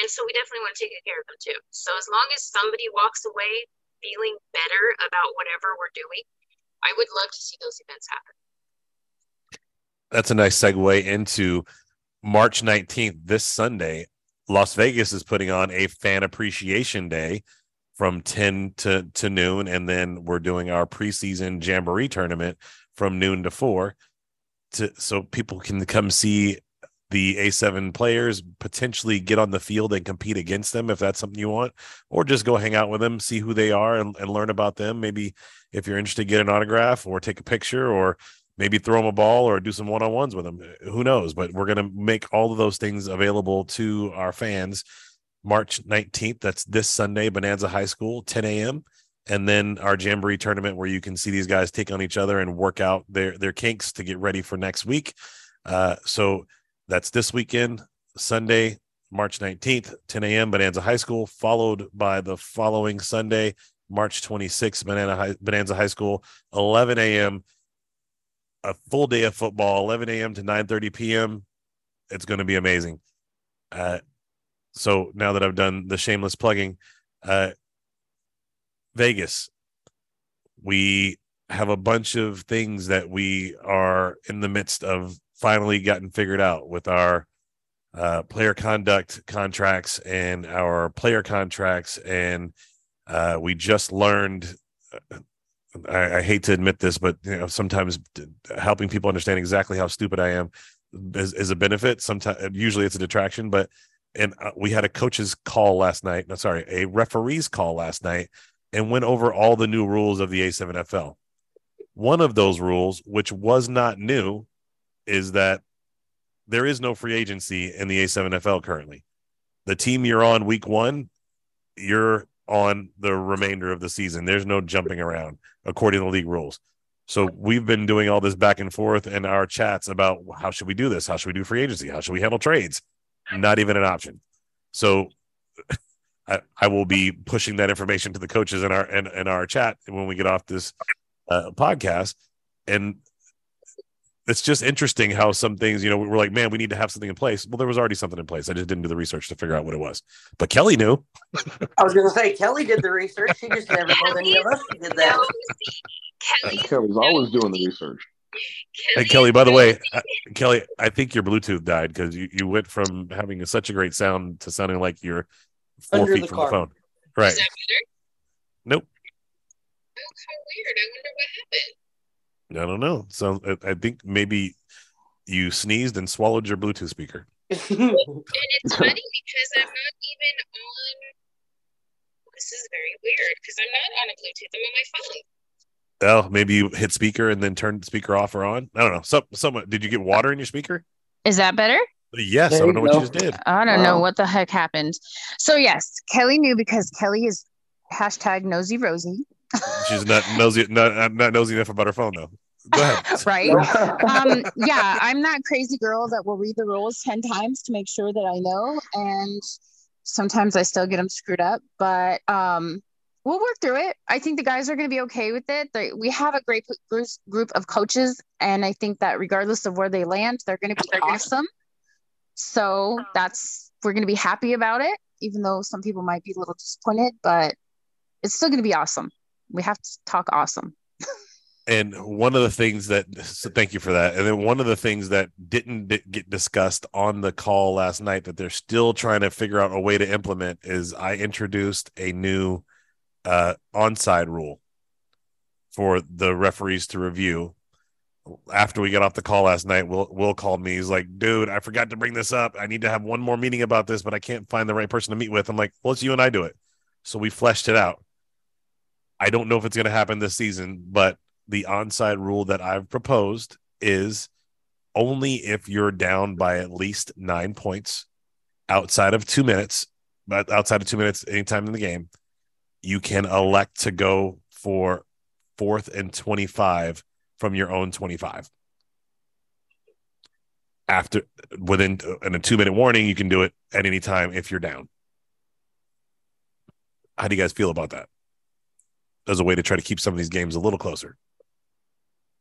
and so we definitely want to take good care of them too. So as long as somebody walks away feeling better about whatever we're doing, I would love to see those events happen.
That's a nice segue into March 19th, this Sunday. Las Vegas is putting on a fan appreciation day from 10 to, to noon. And then we're doing our preseason jamboree tournament from noon to four to so people can come see the A7 players potentially get on the field and compete against them if that's something you want, or just go hang out with them, see who they are and, and learn about them. Maybe if you're interested, get an autograph or take a picture or maybe throw them a ball or do some one-on-ones with them who knows? But we're going to make all of those things available to our fans march 19th that's this sunday bonanza high school 10 a.m and then our jamboree tournament where you can see these guys take on each other and work out their their kinks to get ready for next week. Uh, so that's this weekend sunday march 19th 10 a.m bonanza high school followed by the following sunday march 26th bonanza high, bonanza high school 11 a.m a full day of football, 11 a.m. to 9:30 p.m. It's going to be amazing. Uh, so now that I've done the shameless plugging, uh, Vegas, we have a bunch of things that we are in the midst of finally gotten figured out with our uh, player conduct contracts and our player contracts, and uh, we just learned uh, I, I, hate to admit this, but you know, sometimes helping people understand exactly how stupid I am is, is a benefit. Sometimes, usually, it's a detraction. But and uh, we had a coach's call last night. No, sorry, a referee's call last night, and went over all the new rules of the A7FL. One of those rules, which was not new, is that there is no free agency in the A7FL currently. The team you're on week one, you're on the remainder of the season. There's no jumping around according to the league rules. So we've been doing all this back and forth in our chats about how should we do this? How should we do free agency? How should we handle trades? Not even an option. So I, I will be pushing that information to the coaches in our in, in our chat when we get off this uh, podcast. And it's just interesting how some things, you know, we're like, man, we need to have something in place. Well, there was already something in place. I just didn't do the research to figure out what it was. But Kelly knew.
I was going to say Kelly did the research. She just never told any of us did that.
Kelly's always doing the research.
Hey Kelly, by the way, uh, Kelly, I think your Bluetooth died because you, you went from having a, such a great sound to sounding like you're four Under feet the from car. the phone. Right. Nope.
Oh, how weird. I wonder what happened.
I don't know. So I think maybe you sneezed and swallowed your Bluetooth speaker.
and it's funny because I'm not even on. This is very weird because I'm not on a Bluetooth. I'm on my phone.
Oh, maybe you hit speaker and then turn the speaker off or on. I don't know. Some, someone did you get water in your speaker?
Is that better?
Yes,
There
I don't
you
know what you just did.
I don't know what the heck happened. So yes, Kelly knew because Kelly is hashtag nosy Rosie,
She's not nosy, not, not nosy enough about her phone though. Go ahead.
right? um, yeah, I'm that crazy girl that will read the rules 10 times to make sure that I know. And sometimes I still get them screwed up, but um, we'll work through it. I think the guys are going to be okay with it. They, we have a great group, group of coaches. And I think that regardless of where they land, they're going to be awesome. So that's, we're going to be happy about it, even though some people might be a little disappointed, but it's still going to be awesome. We have to talk awesome.
And one of the things that, so thank you for that. And then one of the things that didn't di- get discussed on the call last night that they're still trying to figure out a way to implement is I introduced a new uh, onside rule for the referees to review. After we got off the call last night, Will Will called me. He's like, "Dude, I forgot to bring this up. I need to have one more meeting about this, but I can't find the right person to meet with." I'm like, "Well, let's you and I do it." So we fleshed it out. I don't know if it's going to happen this season, but the onside rule that I've proposed is only if you're down by at least nine points outside of two minutes, but outside of two minutes, anytime in the game, you can elect to go for fourth and 25 from your own 25. After within in a two minute warning, you can do it at any time if you're down. How do you guys feel about that? As a way to try to keep some of these games a little closer.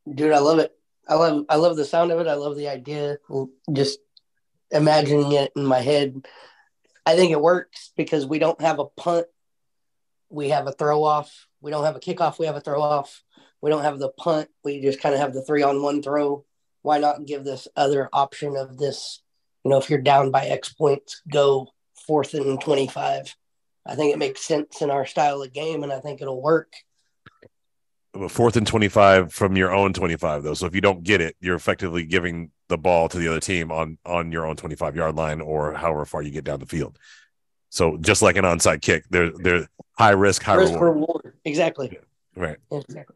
Dude, I love it. I love I love the sound of it. I love the idea. Just imagining it in my head. I think it works because we don't have a punt. We have a throw off. We don't have a kickoff. We have a throw off. We don't have the punt. We just kind of have the three on one throw. Why not give this other option of this? You know, if you're down by X points, go fourth and 25. I think it makes sense in our style of game, and I think it'll work.
Fourth and 25 from your own 25 though so if you don't get it you're effectively giving the ball to the other team on on your own 25 yard line or however far you get down the field so just like an onside kick they're they're high risk high
Risk
reward
reward. Exactly.
right
Exactly.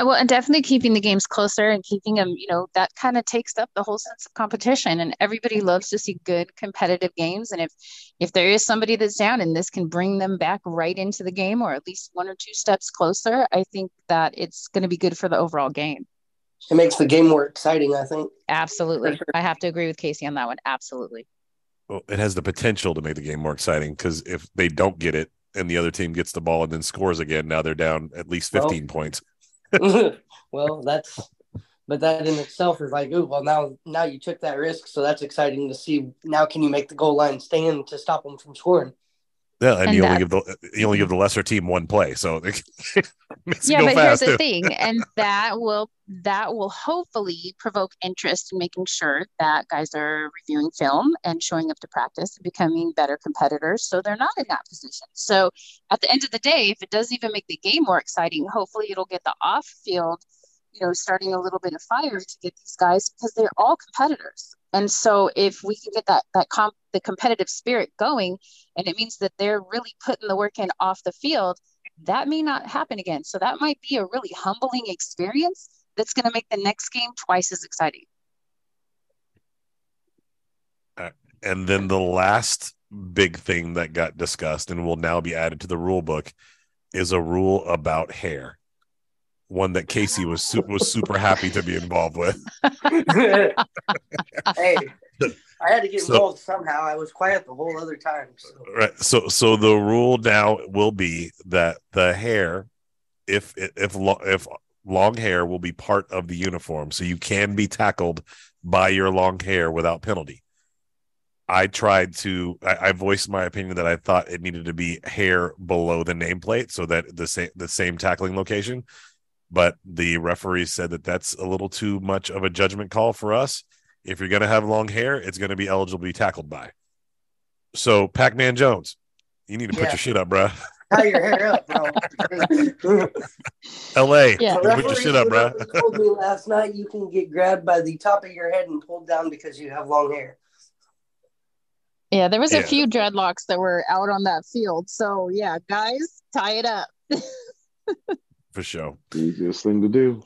Well, and definitely keeping the games closer and keeping them, you know, that kind of takes up the whole sense of competition. And everybody loves to see good competitive games. And if if there is somebody that's down and this can bring them back right into the game or at least one or two steps closer, I think that it's going to be good for the overall game.
It makes the game more exciting, I think.
Absolutely.
Sure.
I have to agree with Casey on that one. Absolutely.
well, it has the potential to make the game more exciting because if they don't get it and the other team gets the ball and then scores again now they're down at least 15 points
well, that's but that in itself is like, ooh, well now now you took that risk, so that's exciting to see. Now can you make the goal line stand to stop them from scoring?
Yeah and,
And
you only give the you only give the mm-hmm. lesser team one play so it makes
yeah
go
but
fast
here's the thing and that will that will hopefully provoke interest in making sure that guys are reviewing film and showing up to practice and becoming better competitors so they're not in that position. So at the end of the day if it doesn't even make the game more exciting hopefully it'll get the off field you know starting a little bit of fire to get these guys because they're all competitors and so if we can get that that comp the competitive spirit going and it means that they're really putting the work in off the field that may not happen again. So that might be a really humbling experience that's going to make the next game twice as exciting.
Uh, and then the last big thing that got discussed and will now be added to the rule book is a rule about hair. One that Casey was su- was super happy to be involved with.
hey, I had to get
So-
involved somehow. I was quiet the whole other time. So.
Right. So so the rule now will be that the hair, if if lo- if long hair will be part of the uniform, so you can be tackled by your long hair without penalty. I tried to. I, I voiced my opinion that I thought it needed to be hair below the nameplate, so that the same the same tackling location. But the referee said that that's a little too much of a judgment call for us. If you're going to have long hair, it's going to be eligible to be tackled by. So, Pac Man Jones, you need to put
Yeah.
your shit up, bro.
Tie your hair up, bro.
LA,
Yeah.
you put your shit up, bro.
Told me last night you can get grabbed by the top of your head and pulled down because you have long hair.
Yeah, there was
Yeah.
a few dreadlocks that were out on that field. So yeah, guys, tie it up.
for sure.
Easiest thing to do.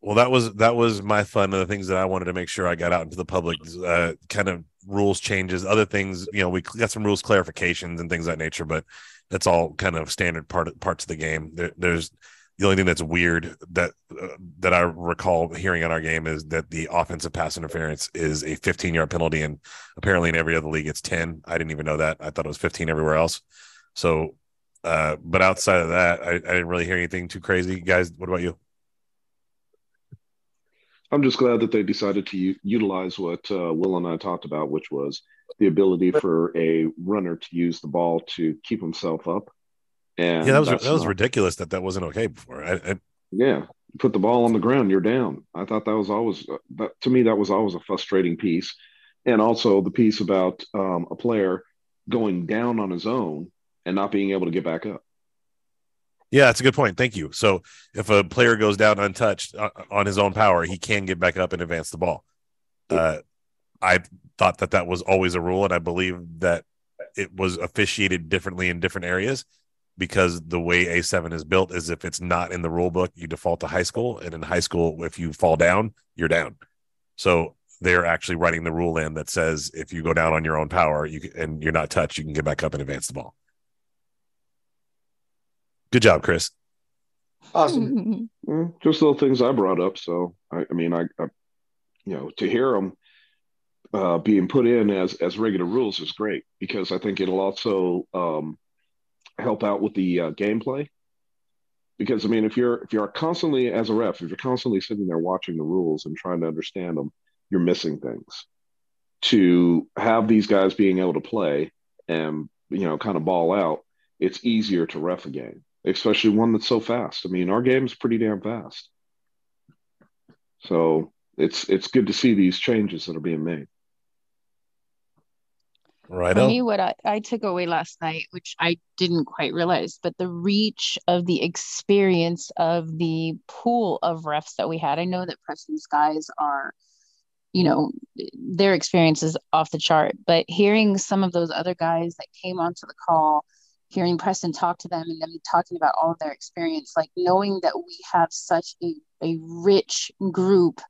Well, that was that was my fun. of the things that I wanted to make sure I got out into the public, uh, kind of rules changes, other things. You know, we got some rules clarifications and things of that nature, but that's all kind of standard part parts of the game. There, there's the only thing that's weird that uh, that I recall hearing on our game is that the offensive pass interference is a 15 yard penalty, and apparently in every other league it's 10. I didn't even know that. I thought it was 15 everywhere else. So, uh, but outside of that, I, I didn't really hear anything too crazy. Guys, what about you?
I'm just glad that they decided to u- utilize what uh, Will and I talked about, which was the ability for a runner to use the ball to keep himself up. And
yeah, that was that was
not-
ridiculous that that wasn't okay before. I, I,
Yeah, put the ball on the ground, you're down. I thought that was always uh, that to me that was always a frustrating piece, and also the piece about um, a player going down on his own and not being able to get back up.
yeah, that's a good point. Thank you. So if a player goes down untouched uh, on his own power, he can get back up and advance the ball. Uh, I thought that that was always a rule, and I believe that it was officiated differently in different areas because the way A7 is built is if it's not in the rule book, you default to high school, and in high school, if you fall down, you're down. So they're actually writing the rule in that says if you go down on your own power, you can, and you're not touched, you can get back up and advance the ball. Good job, Chris.
Awesome.
Mm, just little things I brought up. So I, I mean, I, I, you know, to hear them uh, being put in as as regular rules is great because I think it'll also um, help out with the uh, gameplay. Because I mean, if you're if you're constantly as a ref, if you're constantly sitting there watching the rules and trying to understand them, you're missing things. To have these guys being able to play and you know kind of ball out, it's easier to ref a game especially one that's so fast. I mean, our game's pretty damn fast. So it's it's good to see these changes that are being made.
Right
For
on.
me, what I, I took away last night, which I didn't quite realize, but the reach of the experience of the pool of refs that we had. I know that Preston's guys are, you know, their experience is off the chart, but hearing some of those other guys that came onto the call, hearing Preston talk to them and them talking about all of their experience, like knowing that we have such a, a rich group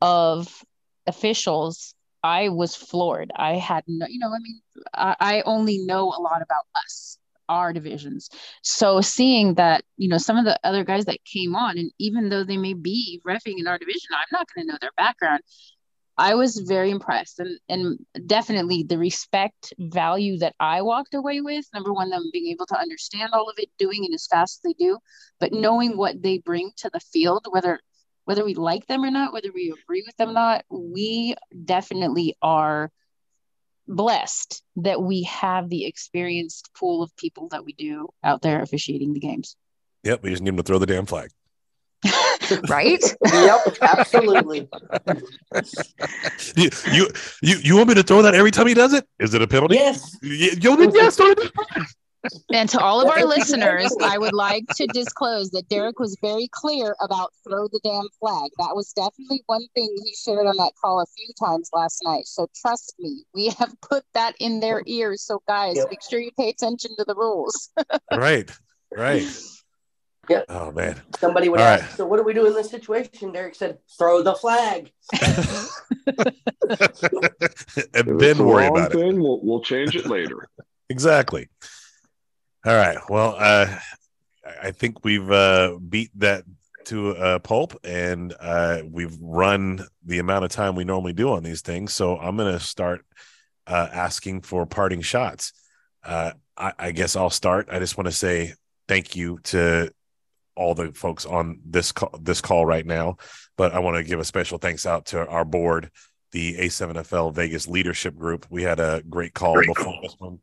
of officials I was floored. I had no, you know, I mean, I, I only know a lot about us, our divisions. So seeing that, you know, some of the other guys that came on, and even though they may be refing in our division, I'm not going to know their background. I was very impressed, and and definitely the respect value that I walked away with. Number one, them being able to understand all of it, doing it as fast as they do, but knowing what they bring to the field, whether whether we like them or not, whether we agree with them or not, we definitely are blessed that we have the experienced pool of people that we do out there officiating the games.
Yep, we just need him to throw the damn flag.
Right?
yep, absolutely.
You, you you you want me to throw that every time he does it? Is it a penalty?
Yes.
Y- Yo, then yes, throw it.
And to all of our listeners, I would like to disclose that Derek was very clear about throw the damn flag. That was definitely one thing he shared on that call a few times last night. So trust me, we have put that in their ears. So guys,
Yep.
make sure you pay attention to the rules.
Right, right.
Yep.
Oh man.
Somebody would
All
ask,
right.
so what do we do in this situation? Derek said, throw the flag.
and then worry
wrong
about it.
thing, We'll we'll change it later.
Exactly. All right. Well, uh, I- I think we've uh, beat that to a pulp, and uh, we've run the amount of time we normally do on these things. So I'm going to start uh, asking for parting shots. Uh, I, I guess I'll start. I just want to say thank you to all the folks on this call, this call right now, but I want to give a special thanks out to our board, the A7FL Vegas Leadership Group. We had a great call
Great
before
call.
this one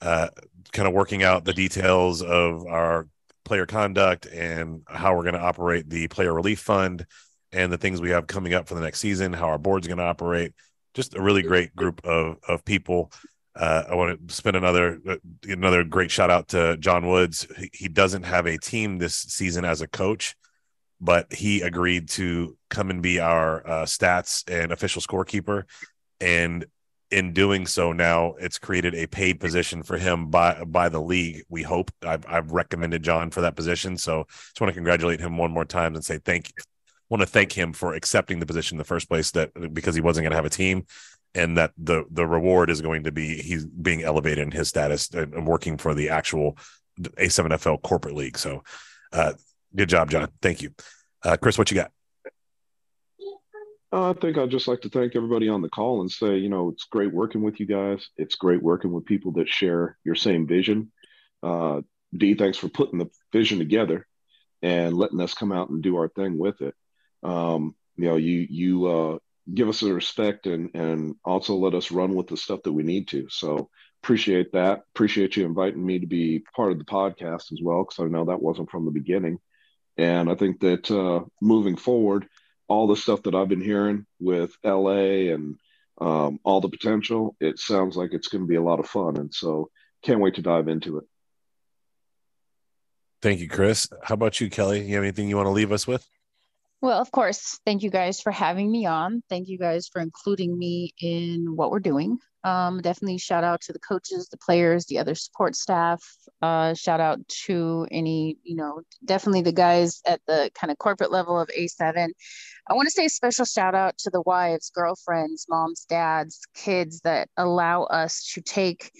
uh, kind of working out the details of our player conduct and how we're going to operate the player relief fund and the things we have coming up for the next season, how our board's going to operate. Just a really great group of of people. Uh, I want to spend another uh, another great shout out to John Woods. He, doesn't have a team this season as a coach, but he agreed to come and be our uh, stats and official scorekeeper. And in doing so now it's created a paid position for him by by the league we hope i've, I've recommended john for that position so just want to congratulate him one more time and say thank want to thank him for accepting the position in the first place that because he wasn't going to have a team and that the the reward is going to be he's being elevated in his status and working for the actual a7fl corporate league so uh good job john thank you uh chris what you got
uh, I think I'd just like to thank everybody on the call and say, you know, it's great working with you guys. It's great working with people that share your same vision. Uh, D, thanks for putting the vision together and letting us come out and do our thing with it. Um, you know, you you uh, give us the respect and and also let us run with the stuff that we need to. So appreciate that. Appreciate you inviting me to be part of the podcast as well, because I know that wasn't from the beginning. And I think that uh, moving forward all the stuff that I've been hearing with LA and um, all the potential, it sounds like it's going to be a lot of fun. And so can't wait to dive into it.
Thank you, Chris. How about you, Kelly? You have anything you want to leave us with?
Well, of course. Thank you guys for having me on. Thank you guys for including me in what we're doing. Um, definitely shout out to the coaches, the players, the other support staff. Uh, shout out to any, you know, definitely the guys at the kind of corporate level of A7. I want to say a special shout out to the wives, girlfriends, moms, dads, kids that allow us to take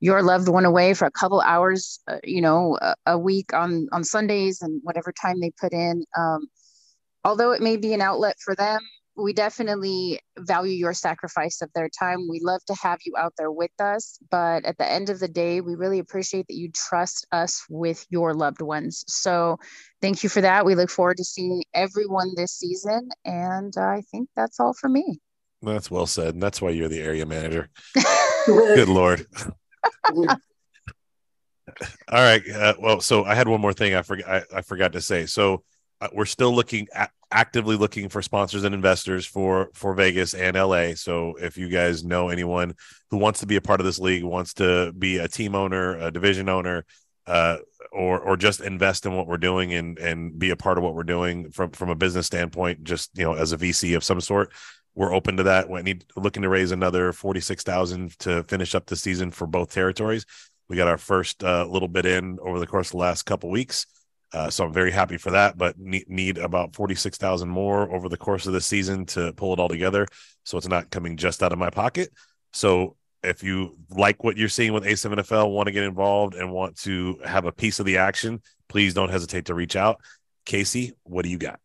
your loved one away for a couple hours, uh, you know, a, a, week on on Sundays and whatever time they put in. Um, although it may be an outlet for them, we definitely value your sacrifice of their time. We love to have you out there with us, but at the end of the day, we really appreciate that you trust us with your loved ones. So, thank you for that. We look forward to seeing everyone this season, and I think that's all for me.
That's well said. And that's why you're the area manager. Good Lord. all right. Uh, well, so I had one more thing I forgot. I, I forgot to say. So we're still looking at actively looking for sponsors and investors for for Vegas and LA. So if you guys know anyone who wants to be a part of this league, wants to be a team owner, a division owner, uh, or or just invest in what we're doing and and be a part of what we're doing from from a business standpoint, just you know as a VC of some sort, we're open to that. We need looking to raise another forty six thousand to finish up the season for both territories. We got our first uh, little bit in over the course of the last couple weeks. Uh, so I'm very happy for that, but need, need about 46,000 more over the course of the season to pull it all together. So it's not coming just out of my pocket. So if you like what you're seeing with A7FL, want to get involved and want to have a piece of the action, please don't hesitate to reach out. Casey, what do you got?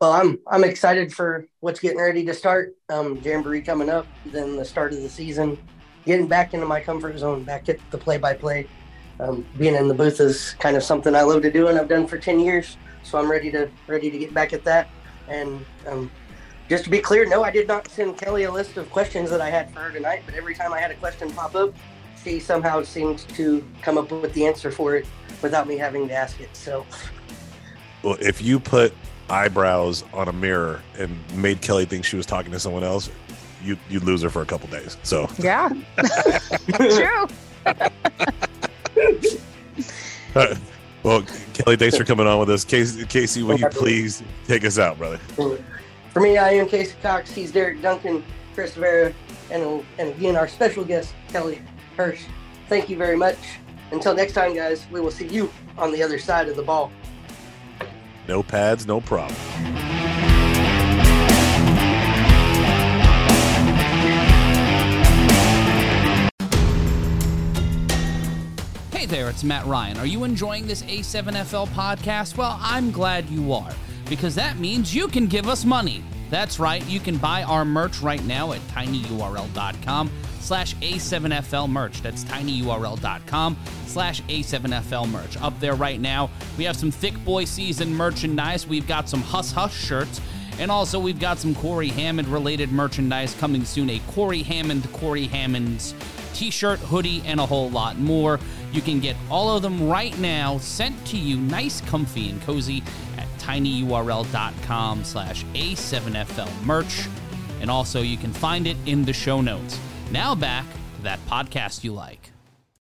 Well, I'm I'm excited for what's getting ready to start. Um, Jamboree coming up, then the start of the season, getting back into my comfort zone, back at the play-by-play um, being in the booth is kind of something I love to do and I've done for 10 years. So I'm ready to ready to get back at that. And um, just to be clear, no, I did not send Kelly a list of questions that I had for her tonight. But every time I had a question pop up, she somehow seemed to come up with the answer for it without me having to ask it. So,
well, if you put eyebrows on a mirror and made Kelly think she was talking to someone else, you you'd lose her for a couple days. So
yeah, true.
well, Kelly, thanks for coming on with us. Casey, Casey will you please take us out, brother?
For me, I am Casey Cox. He's Derek Duncan, Chris Vera, and, and again, our special guest, Kelly Hurst. Thank you very much. Until next time, guys, we will see you on the other side of the ball.
No pads, no problem.
Hey there, it's Matt Ryan. Are you enjoying this A7FL podcast? Well, I'm glad you are, because that means you can give us money. That's right, you can buy our merch right now at tinyurl.com slash A7FL merch. That's tinyurl.com slash A7FL merch. Up there right now, we have some Thick Boy season merchandise. We've got some Huss Huss shirts. And also, we've got some Corey Hammond related merchandise coming soon. A Corey Hammond, Corey Hammond's t shirt, hoodie, and a whole lot more. You can get all of them right now sent to you nice, comfy, and cozy at tinyurl.com slash A7FL merch. And also, you can find it in the show notes. Now back to that podcast you like.